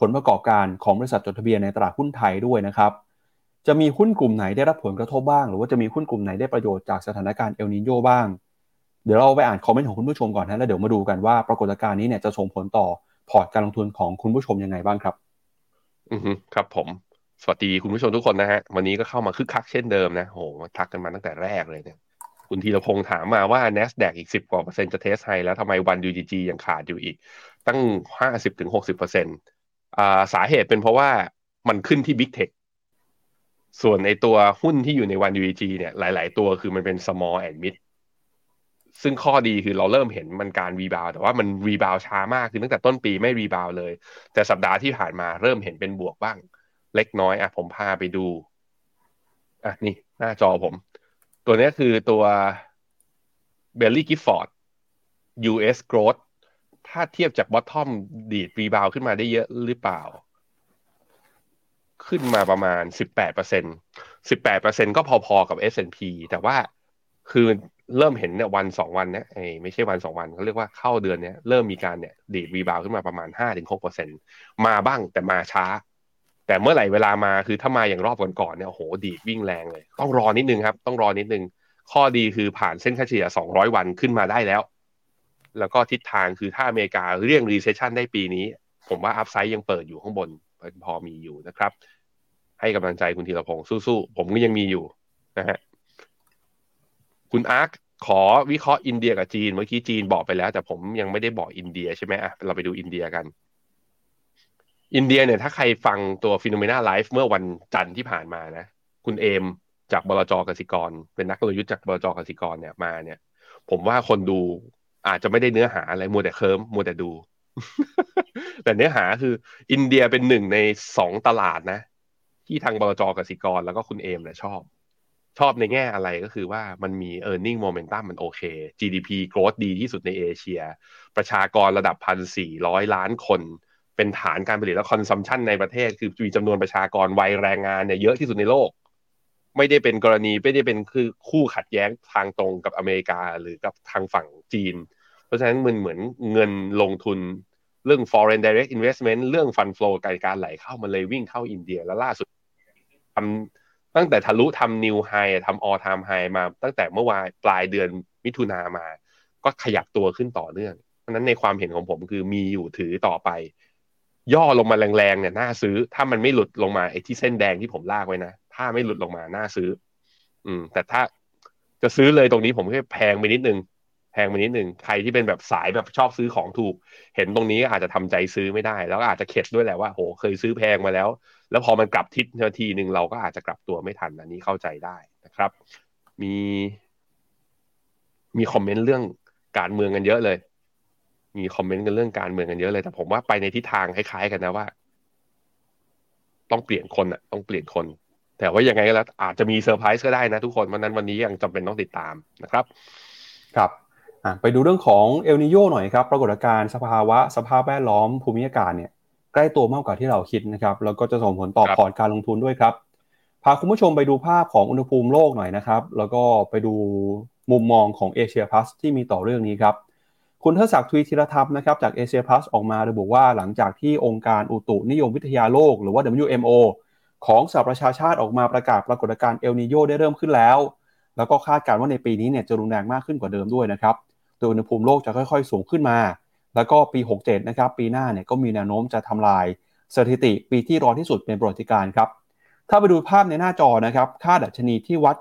ผลประกอบการของบริษัทจดทะเบียนในตลาดหุ้นไทยด้วยนะครับ จะมีหุ้นกลุ่มไหนได้รับผลกระทบบ้าง หรือว่าจะมีหุ้นกลุ่มไหนได้ประโยชน์จากสถานการณ์เอลนินโยบ้าง เดี๋ยวเราไปอ่านคอมเมนต์ของคุณผู้ชมก่อนนะแล้วเดี๋ยวมาดูกันว่าปรากฏการณ์นี้เนี่ยจะส่งผลต่อพอร์ตการลงทุนของคุณผู้ชมยังไงบ้างครับ อือครับผม สวัสดีคุณผู้ชมทุกคนนะฮะ วันนี้ก็เข้ามาคึกคักเช่นเดิมนะโหมาทักกันมาตั้งแต่แรกเลยเนี่ยคุณธีรพงศ์ถามมาว่า NASDAQ อีกสิบกว่าเปอร์เซ็นต์จะ test high แล้วทำไม ONE-UGG ยังขาดอยู่อีก ตั้งห้าสิบถึงหกสิบเปอร์เซ็นต์สาเหตุเป็นเพราะว่ามันขึ้นที่ Big Tech ส่วนในตัวหุ้นที่อยู่ใน ONE-UGG เนี่ยหลาย ๆ ตัวคือมันเป็น small and mid ซึ่งข้อดีคือเราเริ่มเห็นมันการ rebound แต่ว่ามัน rebound ช้ามากคือตั้งแต่ต้นปีไม่ rebound เลย แต่สัปดาห์ที่ผ่านมาเริ่มเห็นเป็นบวกบ้าง เล็กน้อยอะผมพาไปดูอะนี่หน้าจอผม ตัวนี้คือตัว b e l l y Gifford US Growth ถ้าเทียบจาก bottom ดีด rebound ขึ้นมาได้เยอะหรือเปล่า ขึ้นมาประมาณ 18% 18%ก็พอๆกับ S&P แต่ว่าคือ เริ่มเห็นเนี่ยวันสองวันเนี่ยไม่ใช่วันสองวันเขาเรียกว่าเข้าเดือนเนี้ยเริ่มมีการเนี่ยดีด rebound ขึ้นมาประมาณ5-6%มาบ้างแต่มาช้า แต่เมื่อไหร่เวลามาคือถ้ามาอย่างรอบก่อนๆเนี่ยโอ้โหดีดวิ่งแรงเลย ต้องรอนิดนึงครับ ต้องรอนิดนึง ข้อดีคือผ่านเส้นค่าเฉลี่ย200วันขึ้นมาได้แล้ว แล้วก็ทิศทางคือถ้าอเมริกาเลี่ยง recession ได้ปีนี้ ผมว่า upside ยังเปิดอยู่ข้างบนพอมีอยู่นะครับ ให้กำลังใจคุณธีรพงศ์สู้ๆผมก็ยังมีอยู่นะฮะ คุณอาร์คขอวิเคราะห์อินเดียกับจีน เมื่อกี้จีนบอกไปแล้ว แต่ผมยังไม่ได้บอกอินเดียใช่ไหมอะเราไปดูอินเดียกัน อินเดียเนี่ย ถ้าใครฟังตัว FINNOMENA Live เมื่อวันจันทร์ที่ผ่านมานะ คุณเอมจากบลจกสิกร เป็นนักกลยุทธ์จากบลจกสิกรเนี่ยมาเนี่ย ผมว่าคนดูอาจจะไม่ได้เนื้อหาอะไรมัวแต่เคลิ้มมัวแต่ดู แต่เนื้อหาคือ อินเดียเป็นหนึ่งในสองตลาดนะ ที่ทางบลจกสิกรแล้วก็คุณเอมเนี่ยชอบ ชอบในแง่อะไรก็คือว่ามันมี e a r n i n g momentum มันโอเค GDP growth ดีที่สุดในเอเชีย ประชากรระดับพันสี่ร้อยล้านคน เป็นฐานการผลิตและคอนซัมชันในประเทศ คือมีจำนวนประชากรวัยแรงงานเนี่ยเยอะที่สุดในโลก ไม่ได้เป็นกรณีไม่ได้เป็นคือคู่ขัดแย้งทางตรงกับอเมริกาหรือกับทางฝั่งจีน เพราะฉะนั้นมันเหมือนเงินลงทุนเรื่อง foreign direct investment เรื่อง fund flow การการไหลเข้ามาเลยวิ่งเข้าอินเดีย แล้วล่าสุดทำ ตั้งแต่ทะลุทำนิวไฮทำออทามไฮมาตั้งแต่เมื่อวานปลายเดือนมิถุนามา ก็ขยับตัวขึ้นต่อเนื่องเพราะนั้นในความเห็นของผมคือมีอยู่ถือต่อไป ย่อลงมาแรงๆเนี่ยน่าซื้อ ถ้ามันไม่หลุดลงมาไอ้ที่เส้นแดงที่ผมลากไว้นะถ้าไม่หลุดลงมาน่าซื้อ อืม แต่ถ้าจะซื้อเลยตรงนี้ผมก็แพงไปนิดนึง พงไปนิดหนึ่งใครที่เป็นแบบสายแบบชอบซื้อของถูก เห็นตรงนี้อาจจะทำใจซื้อไม่ได้ แล้วอาจจะเข็ดด้วยแหละว่าโหเคยซื้อแพงมาแล้ว แล้วพอมันกลับทิศนาทีหนึ่งเราก็อาจจะกลับตัวไม่ทันอันนี้เข้าใจได้นะครับ มี มีคอมเมนต์เรื่องการเมืองกันเยอะเลย มีคอมเมนต์กันเรื่องการเมืองกันเยอะเลย แต่ผมว่าไปในทิศทางคล้ายๆกันนะว่า ต้องเปลี่ยนคนอะ ต้องเปลี่ยนคน แต่ว่ายังไงก็แล้วอาจจะมีเซอร์ไพรส์ก็ได้นะทุกคนวันนั้นวันนี้ยังจำเป็นต้องติดตามนะครับ ครับ ไปดูเรื่องของเอลนิโยหน่อยครับ ปรากฏการณ์สภาวะสภาพแวดล้อมภูมิอากาศเนี่ยใกล้ตัวมากกว่าที่เราคิดนะครับ แล้วก็จะส่งผลต่อพอร์ตการลงทุนด้วยครับ พาคุณผู้ชมไปดูภาพของอุณหภูมิโลกหน่อยนะครับ แล้วก็ไปดูมุมมองของเอเชียพลัสที่มีต่อเรื่องนี้ครับ คุณเทศักดิ์ทวีธีรธรรมนะครับจากเอเชียพลัสออกมาระบุว่าหลังจากที่องค์การอุตุนิยมวิทยาโลก หรือว่า WMO ของสหประชาชาติออกมาประกาศปรากฏการณ์เอลนิโยได้เริ่มขึ้นแล้ว แล้วก็คาดการณ์ว่าในปีนี้เนี่ยจะรุนแรงมากขึ้นกว่าเดิมด้วยนะครับ โดยอุณหภูมิโลกจะค่อยๆ สูงขึ้นมา แล้วก็ปี 67 นะครับ ปีหน้าเนี่ยก็มีแนวโน้มจะทำลายสถิติปีที่ร้อนที่สุดเป็นประวัติการครับ ถ้าไปดูภาพในหน้าจอนะครับ ค่าดัชนีที่วัด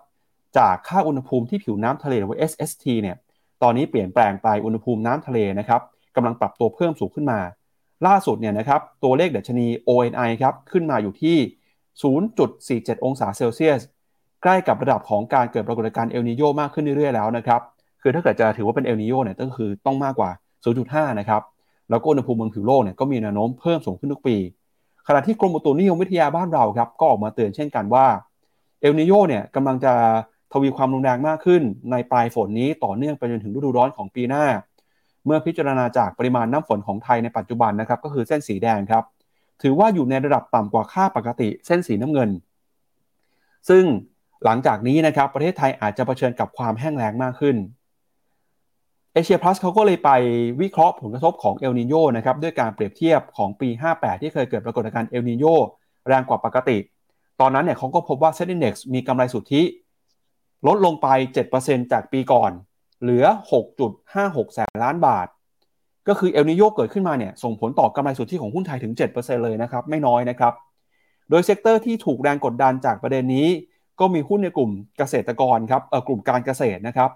จากค่าอุณหภูมิที่ผิวน้ำทะเลหรือว่า SST เนี่ยตอนนี้เปลี่ยนแปลงไปอุณหภูมิน้ำทะเลนะครับกำลังปรับตัวเพิ่มสูงขึ้นมา ล่าสุดเนี่ยนะครับตัวเลขดัชนี ONI ครับขึ้นมาอยู่ที่ 0.47 องศาเซลเซียส ใกล้กับระดับของการเกิดปรากฏการณ์เอลนิโยมากขึ้นเรื่อยๆแล้วนะครับ คือถ้าเกิดจะถือว่าเป็นเอลนิโยเนี่ยก็คือต้องมากกว่า 0.5 นะครับ แล้วก็อุณหภูมิบนผิวโลกเนี่ยก็มีแนวโน้มเพิ่มสูงขึ้นทุกปี ขณะที่กรมอุตุนิยมวิทยาบ้านเราครับก็ออกมาเตือนเช่นกันว่าเอลนิโยเนี่ยกำลังจะทวีความรุนแรงมากขึ้น ในปลายฝนนี้ต่อเนื่องไปจนถึงฤดูร้อนของปีหน้า เมื่อพิจารณาจากปริมาณน้ำฝนของไทยในปัจจุบันนะครับก็คือเส้นสีแดงครับ ถือว่าอยู่ในระดับต่ำกว่าค่าปกติเส้นสีน้ำเงิน ซึ่งหลังจากนี้นะครับประเทศไทยอาจจะเผชิญกับความแห้งแล้งมากขึ้น เอเชียพลัสเขาก็เลยไปวิเคราะห์ผลกระทบของเอลนิโยนะครับด้วยการเปรียบเทียบของปี 58 ที่เคยเกิดปรากฏการณ์เอลนิโยแรงกว่าปกติ ตอนนั้นเนี่ยเขาก็พบว่าเซ็นดี Index มีกำไรสุทธิ ลดลงไป 7%จากปีก่อน เหลือ 6.56 แสนล้านบาท ก็คือเอลนีโญเกิดขึ้นมาเนี่ยส่งผลต่อกำไรสุทธิของหุ้นไทยถึง 7%เลยนะครับไม่น้อยนะครับ โดย sector ที่ถูกแรงกดดันจากประเด็นนี้ ก็มีหุ้นในกลุ่มเกษตรกรครับเออกลุ่มการเกษตรนะครับ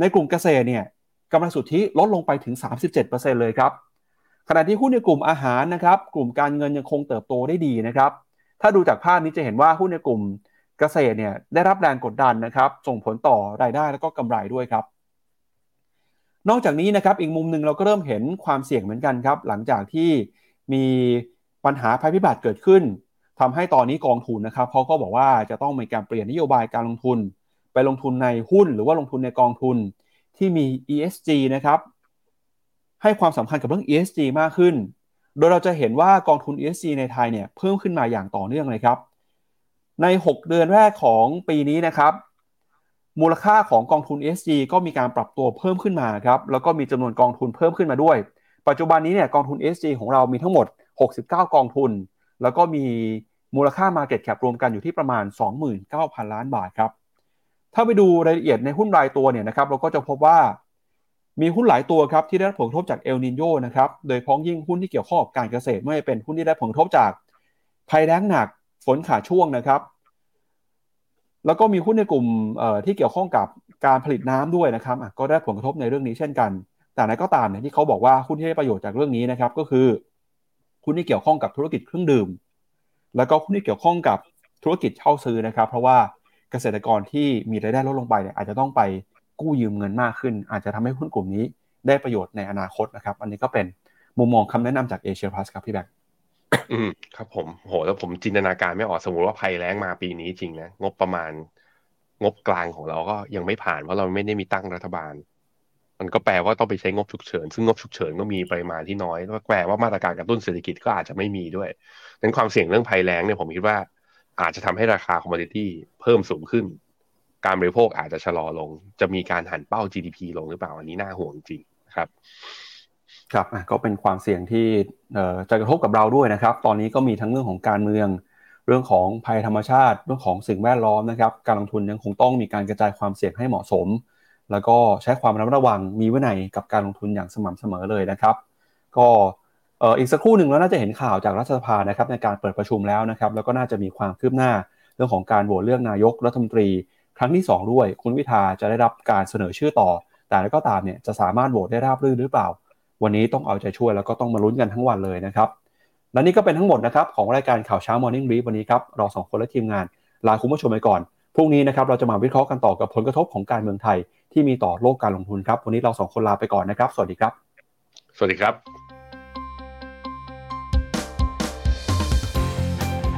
ในกลุ่มเกษตรเนี่ย กำไรสุทธิลดลงไปถึง 37%เลยครับขณะที่หุ้นในกลุ่มอาหารนะครับ กลุ่มการเงินยังคงเติบโตได้ดีนะครับ ถ้าดูจากภาพนี้จะเห็นว่าหุ้นในกลุ่มเกษตรเนี่ยได้รับแรงกดดันนะครับ ส่งผลต่อรายได้แล้วก็กำไรด้วยครับ นอกจากนี้นะครับอีกมุมหนึ่งเราก็เริ่มเห็นความเสี่ยงเหมือนกันครับ หลังจากที่มีปัญหาภัยพิบัติเกิดขึ้นทำให้ตอนนี้กองทุนนะครับเขาก็บอกว่าจะต้องมีการเปลี่ยนนโยบายการลงทุน ไปลงทุนในหุ้น หรือว่าลงทุนในกองทุน ที่มี ESG นะครับ ให้ความสำคัญกับเรื่อง ESG มากขึ้น โดยเราจะเห็นว่ากองทุน ESG ในไทยเนี่ยเพิ่มขึ้นมาอย่างต่อเนื่องเลยครับ ใน 6 เดือนแรกของปีนี้นะครับ มูลค่าของกองทุน ESG ก็มีการปรับตัวเพิ่มขึ้นมาครับ แล้วก็มีจำนวนกองทุนเพิ่มขึ้นมาด้วย ปัจจุบันนี้เนี่ยกองทุน ESG ของเรามีทั้งหมด 69 กองทุน แล้วก็มีมูลค่า Market Cap รวมกันอยู่ที่ประมาณ 29,000 ล้านบาทครับ ถ้าไปดูรายละเอียดในหุ้นรายตัวเนี่ยนะครับเราก็จะพบว่ามีหุ้นหลายตัวครับที่ได้รับผลกระทบจากเอลนินโยนะครับ โดยพ้องยิ่งหุ้นที่เกี่ยวข้องกับการเกษตรไม่เป็นหุ้นที่ได้ผลกระทบจากภัยแล้งหนักฝนขาช่วงนะครับ แล้วก็มีหุ้นในกลุ่มที่เกี่ยวข้องกับการผลิตน้ำด้วยนะครับก็ได้ผลกระทบในเรื่องนี้เช่นกัน แต่ไหนก็ตามเนี่ยที่เขาบอกว่าหุ้นที่ได้ประโยชน์จากเรื่องนี้นะครับก็คือหุ้นที่เกี่ยวข้องกับธุรกิจเครื่องดื่ม แล้วก็หุ้นที่เกี่ยวข้องกับธุรกิจเช่าซื้อนะครับ เพราะว่า เกษตรกรที่มีรายได้ลดลงไปเนี่ยอาจจะต้องไปกู้ยืมเงินมากขึ้น อาจจะทำให้หุ้นกลุ่มนี้ได้ประโยชน์ในอนาคตนะครับ อันนี้ก็เป็นมุมมองคำแนะนำจากเอเชียพลัสครับพี่แบงค์อืมครับผมโหแล้วผมจินตนาการไม่ออกสมมติว่าภัยแล้งมาปีนี้จริงนะงบประมาณ งบกลางของเราก็ยังไม่ผ่านเพราะเราไม่ได้มีตั้งรัฐบาล มันก็แปลว่าต้องไปใช้งบฉุกเฉิน ซึ่งงบฉุกเฉินก็มีปริมาณที่น้อยก็แปลว่ามาตรการกระตุ้นเศรษฐกิจก็อาจจะไม่มีด้วยดังนั้นความเสี่ยงเรื่องภัยแล้งเนี่ยผมคิดว่า อาจจะทำให้ราคาคอมมดิตี้เพิ่มสูงขึ้น การบริโภคอาจจะชะลอลง จะมีการหันเป้า GDP ลงหรือเปล่าอันนี้น่าห่วงจริงครับ ครับก็เป็นความเสี่ยงที่จะกระทบกับเราด้วยนะครับ ตอนนี้ก็มีทั้งเรื่องของการเมืองเรื่องของภัยธรรมชาติ เรื่องของสิ่งแวดล้อมนะครับ การลงทุนยังคงต้องมีการกระจายความเสี่ยงให้เหมาะสม แล้วก็ใช้ความระมัดระวังมีวินัยกับการลงทุนอย่างสม่ำเสมอเลยนะครับ ก็ อีกสักครู่หนึ่งแล้วน่าจะเห็นข่าวจากรัฐสภานะครับในการเปิดประชุมแล้วนะครับแล้วก็น่าจะมีความคืบหน้าเรื่องของการโหวตเลือกนายกรัฐมนตรี ครั้งที่ 2 ด้วย คุณวิทาจะได้รับการเสนอชื่อต่อ แต่แล้วก็ตามเนี่ยจะสามารถโหวตได้ราบรื่นหรือเปล่า วันนี้ต้องเอาใจช่วยแล้วก็ต้องมาลุ้นกันทั้งวันเลยนะครับและนี่ก็เป็นทั้งหมดนะครับของรายการข่าวเช้า Morning Brief วันนี้ครับเราสองคนและทีมงานลาคุณผู้ชมไปก่อนพรุ่งนี้นะครับเราจะมาวิเคราะห์กันต่อกับผลกระทบของการเมืองไทย ที่มีต่อโลกการลงทุนครับวันนี้เราสองคนลาไปก่อนนะครับ สวัสดีครับ สวัสดีครับ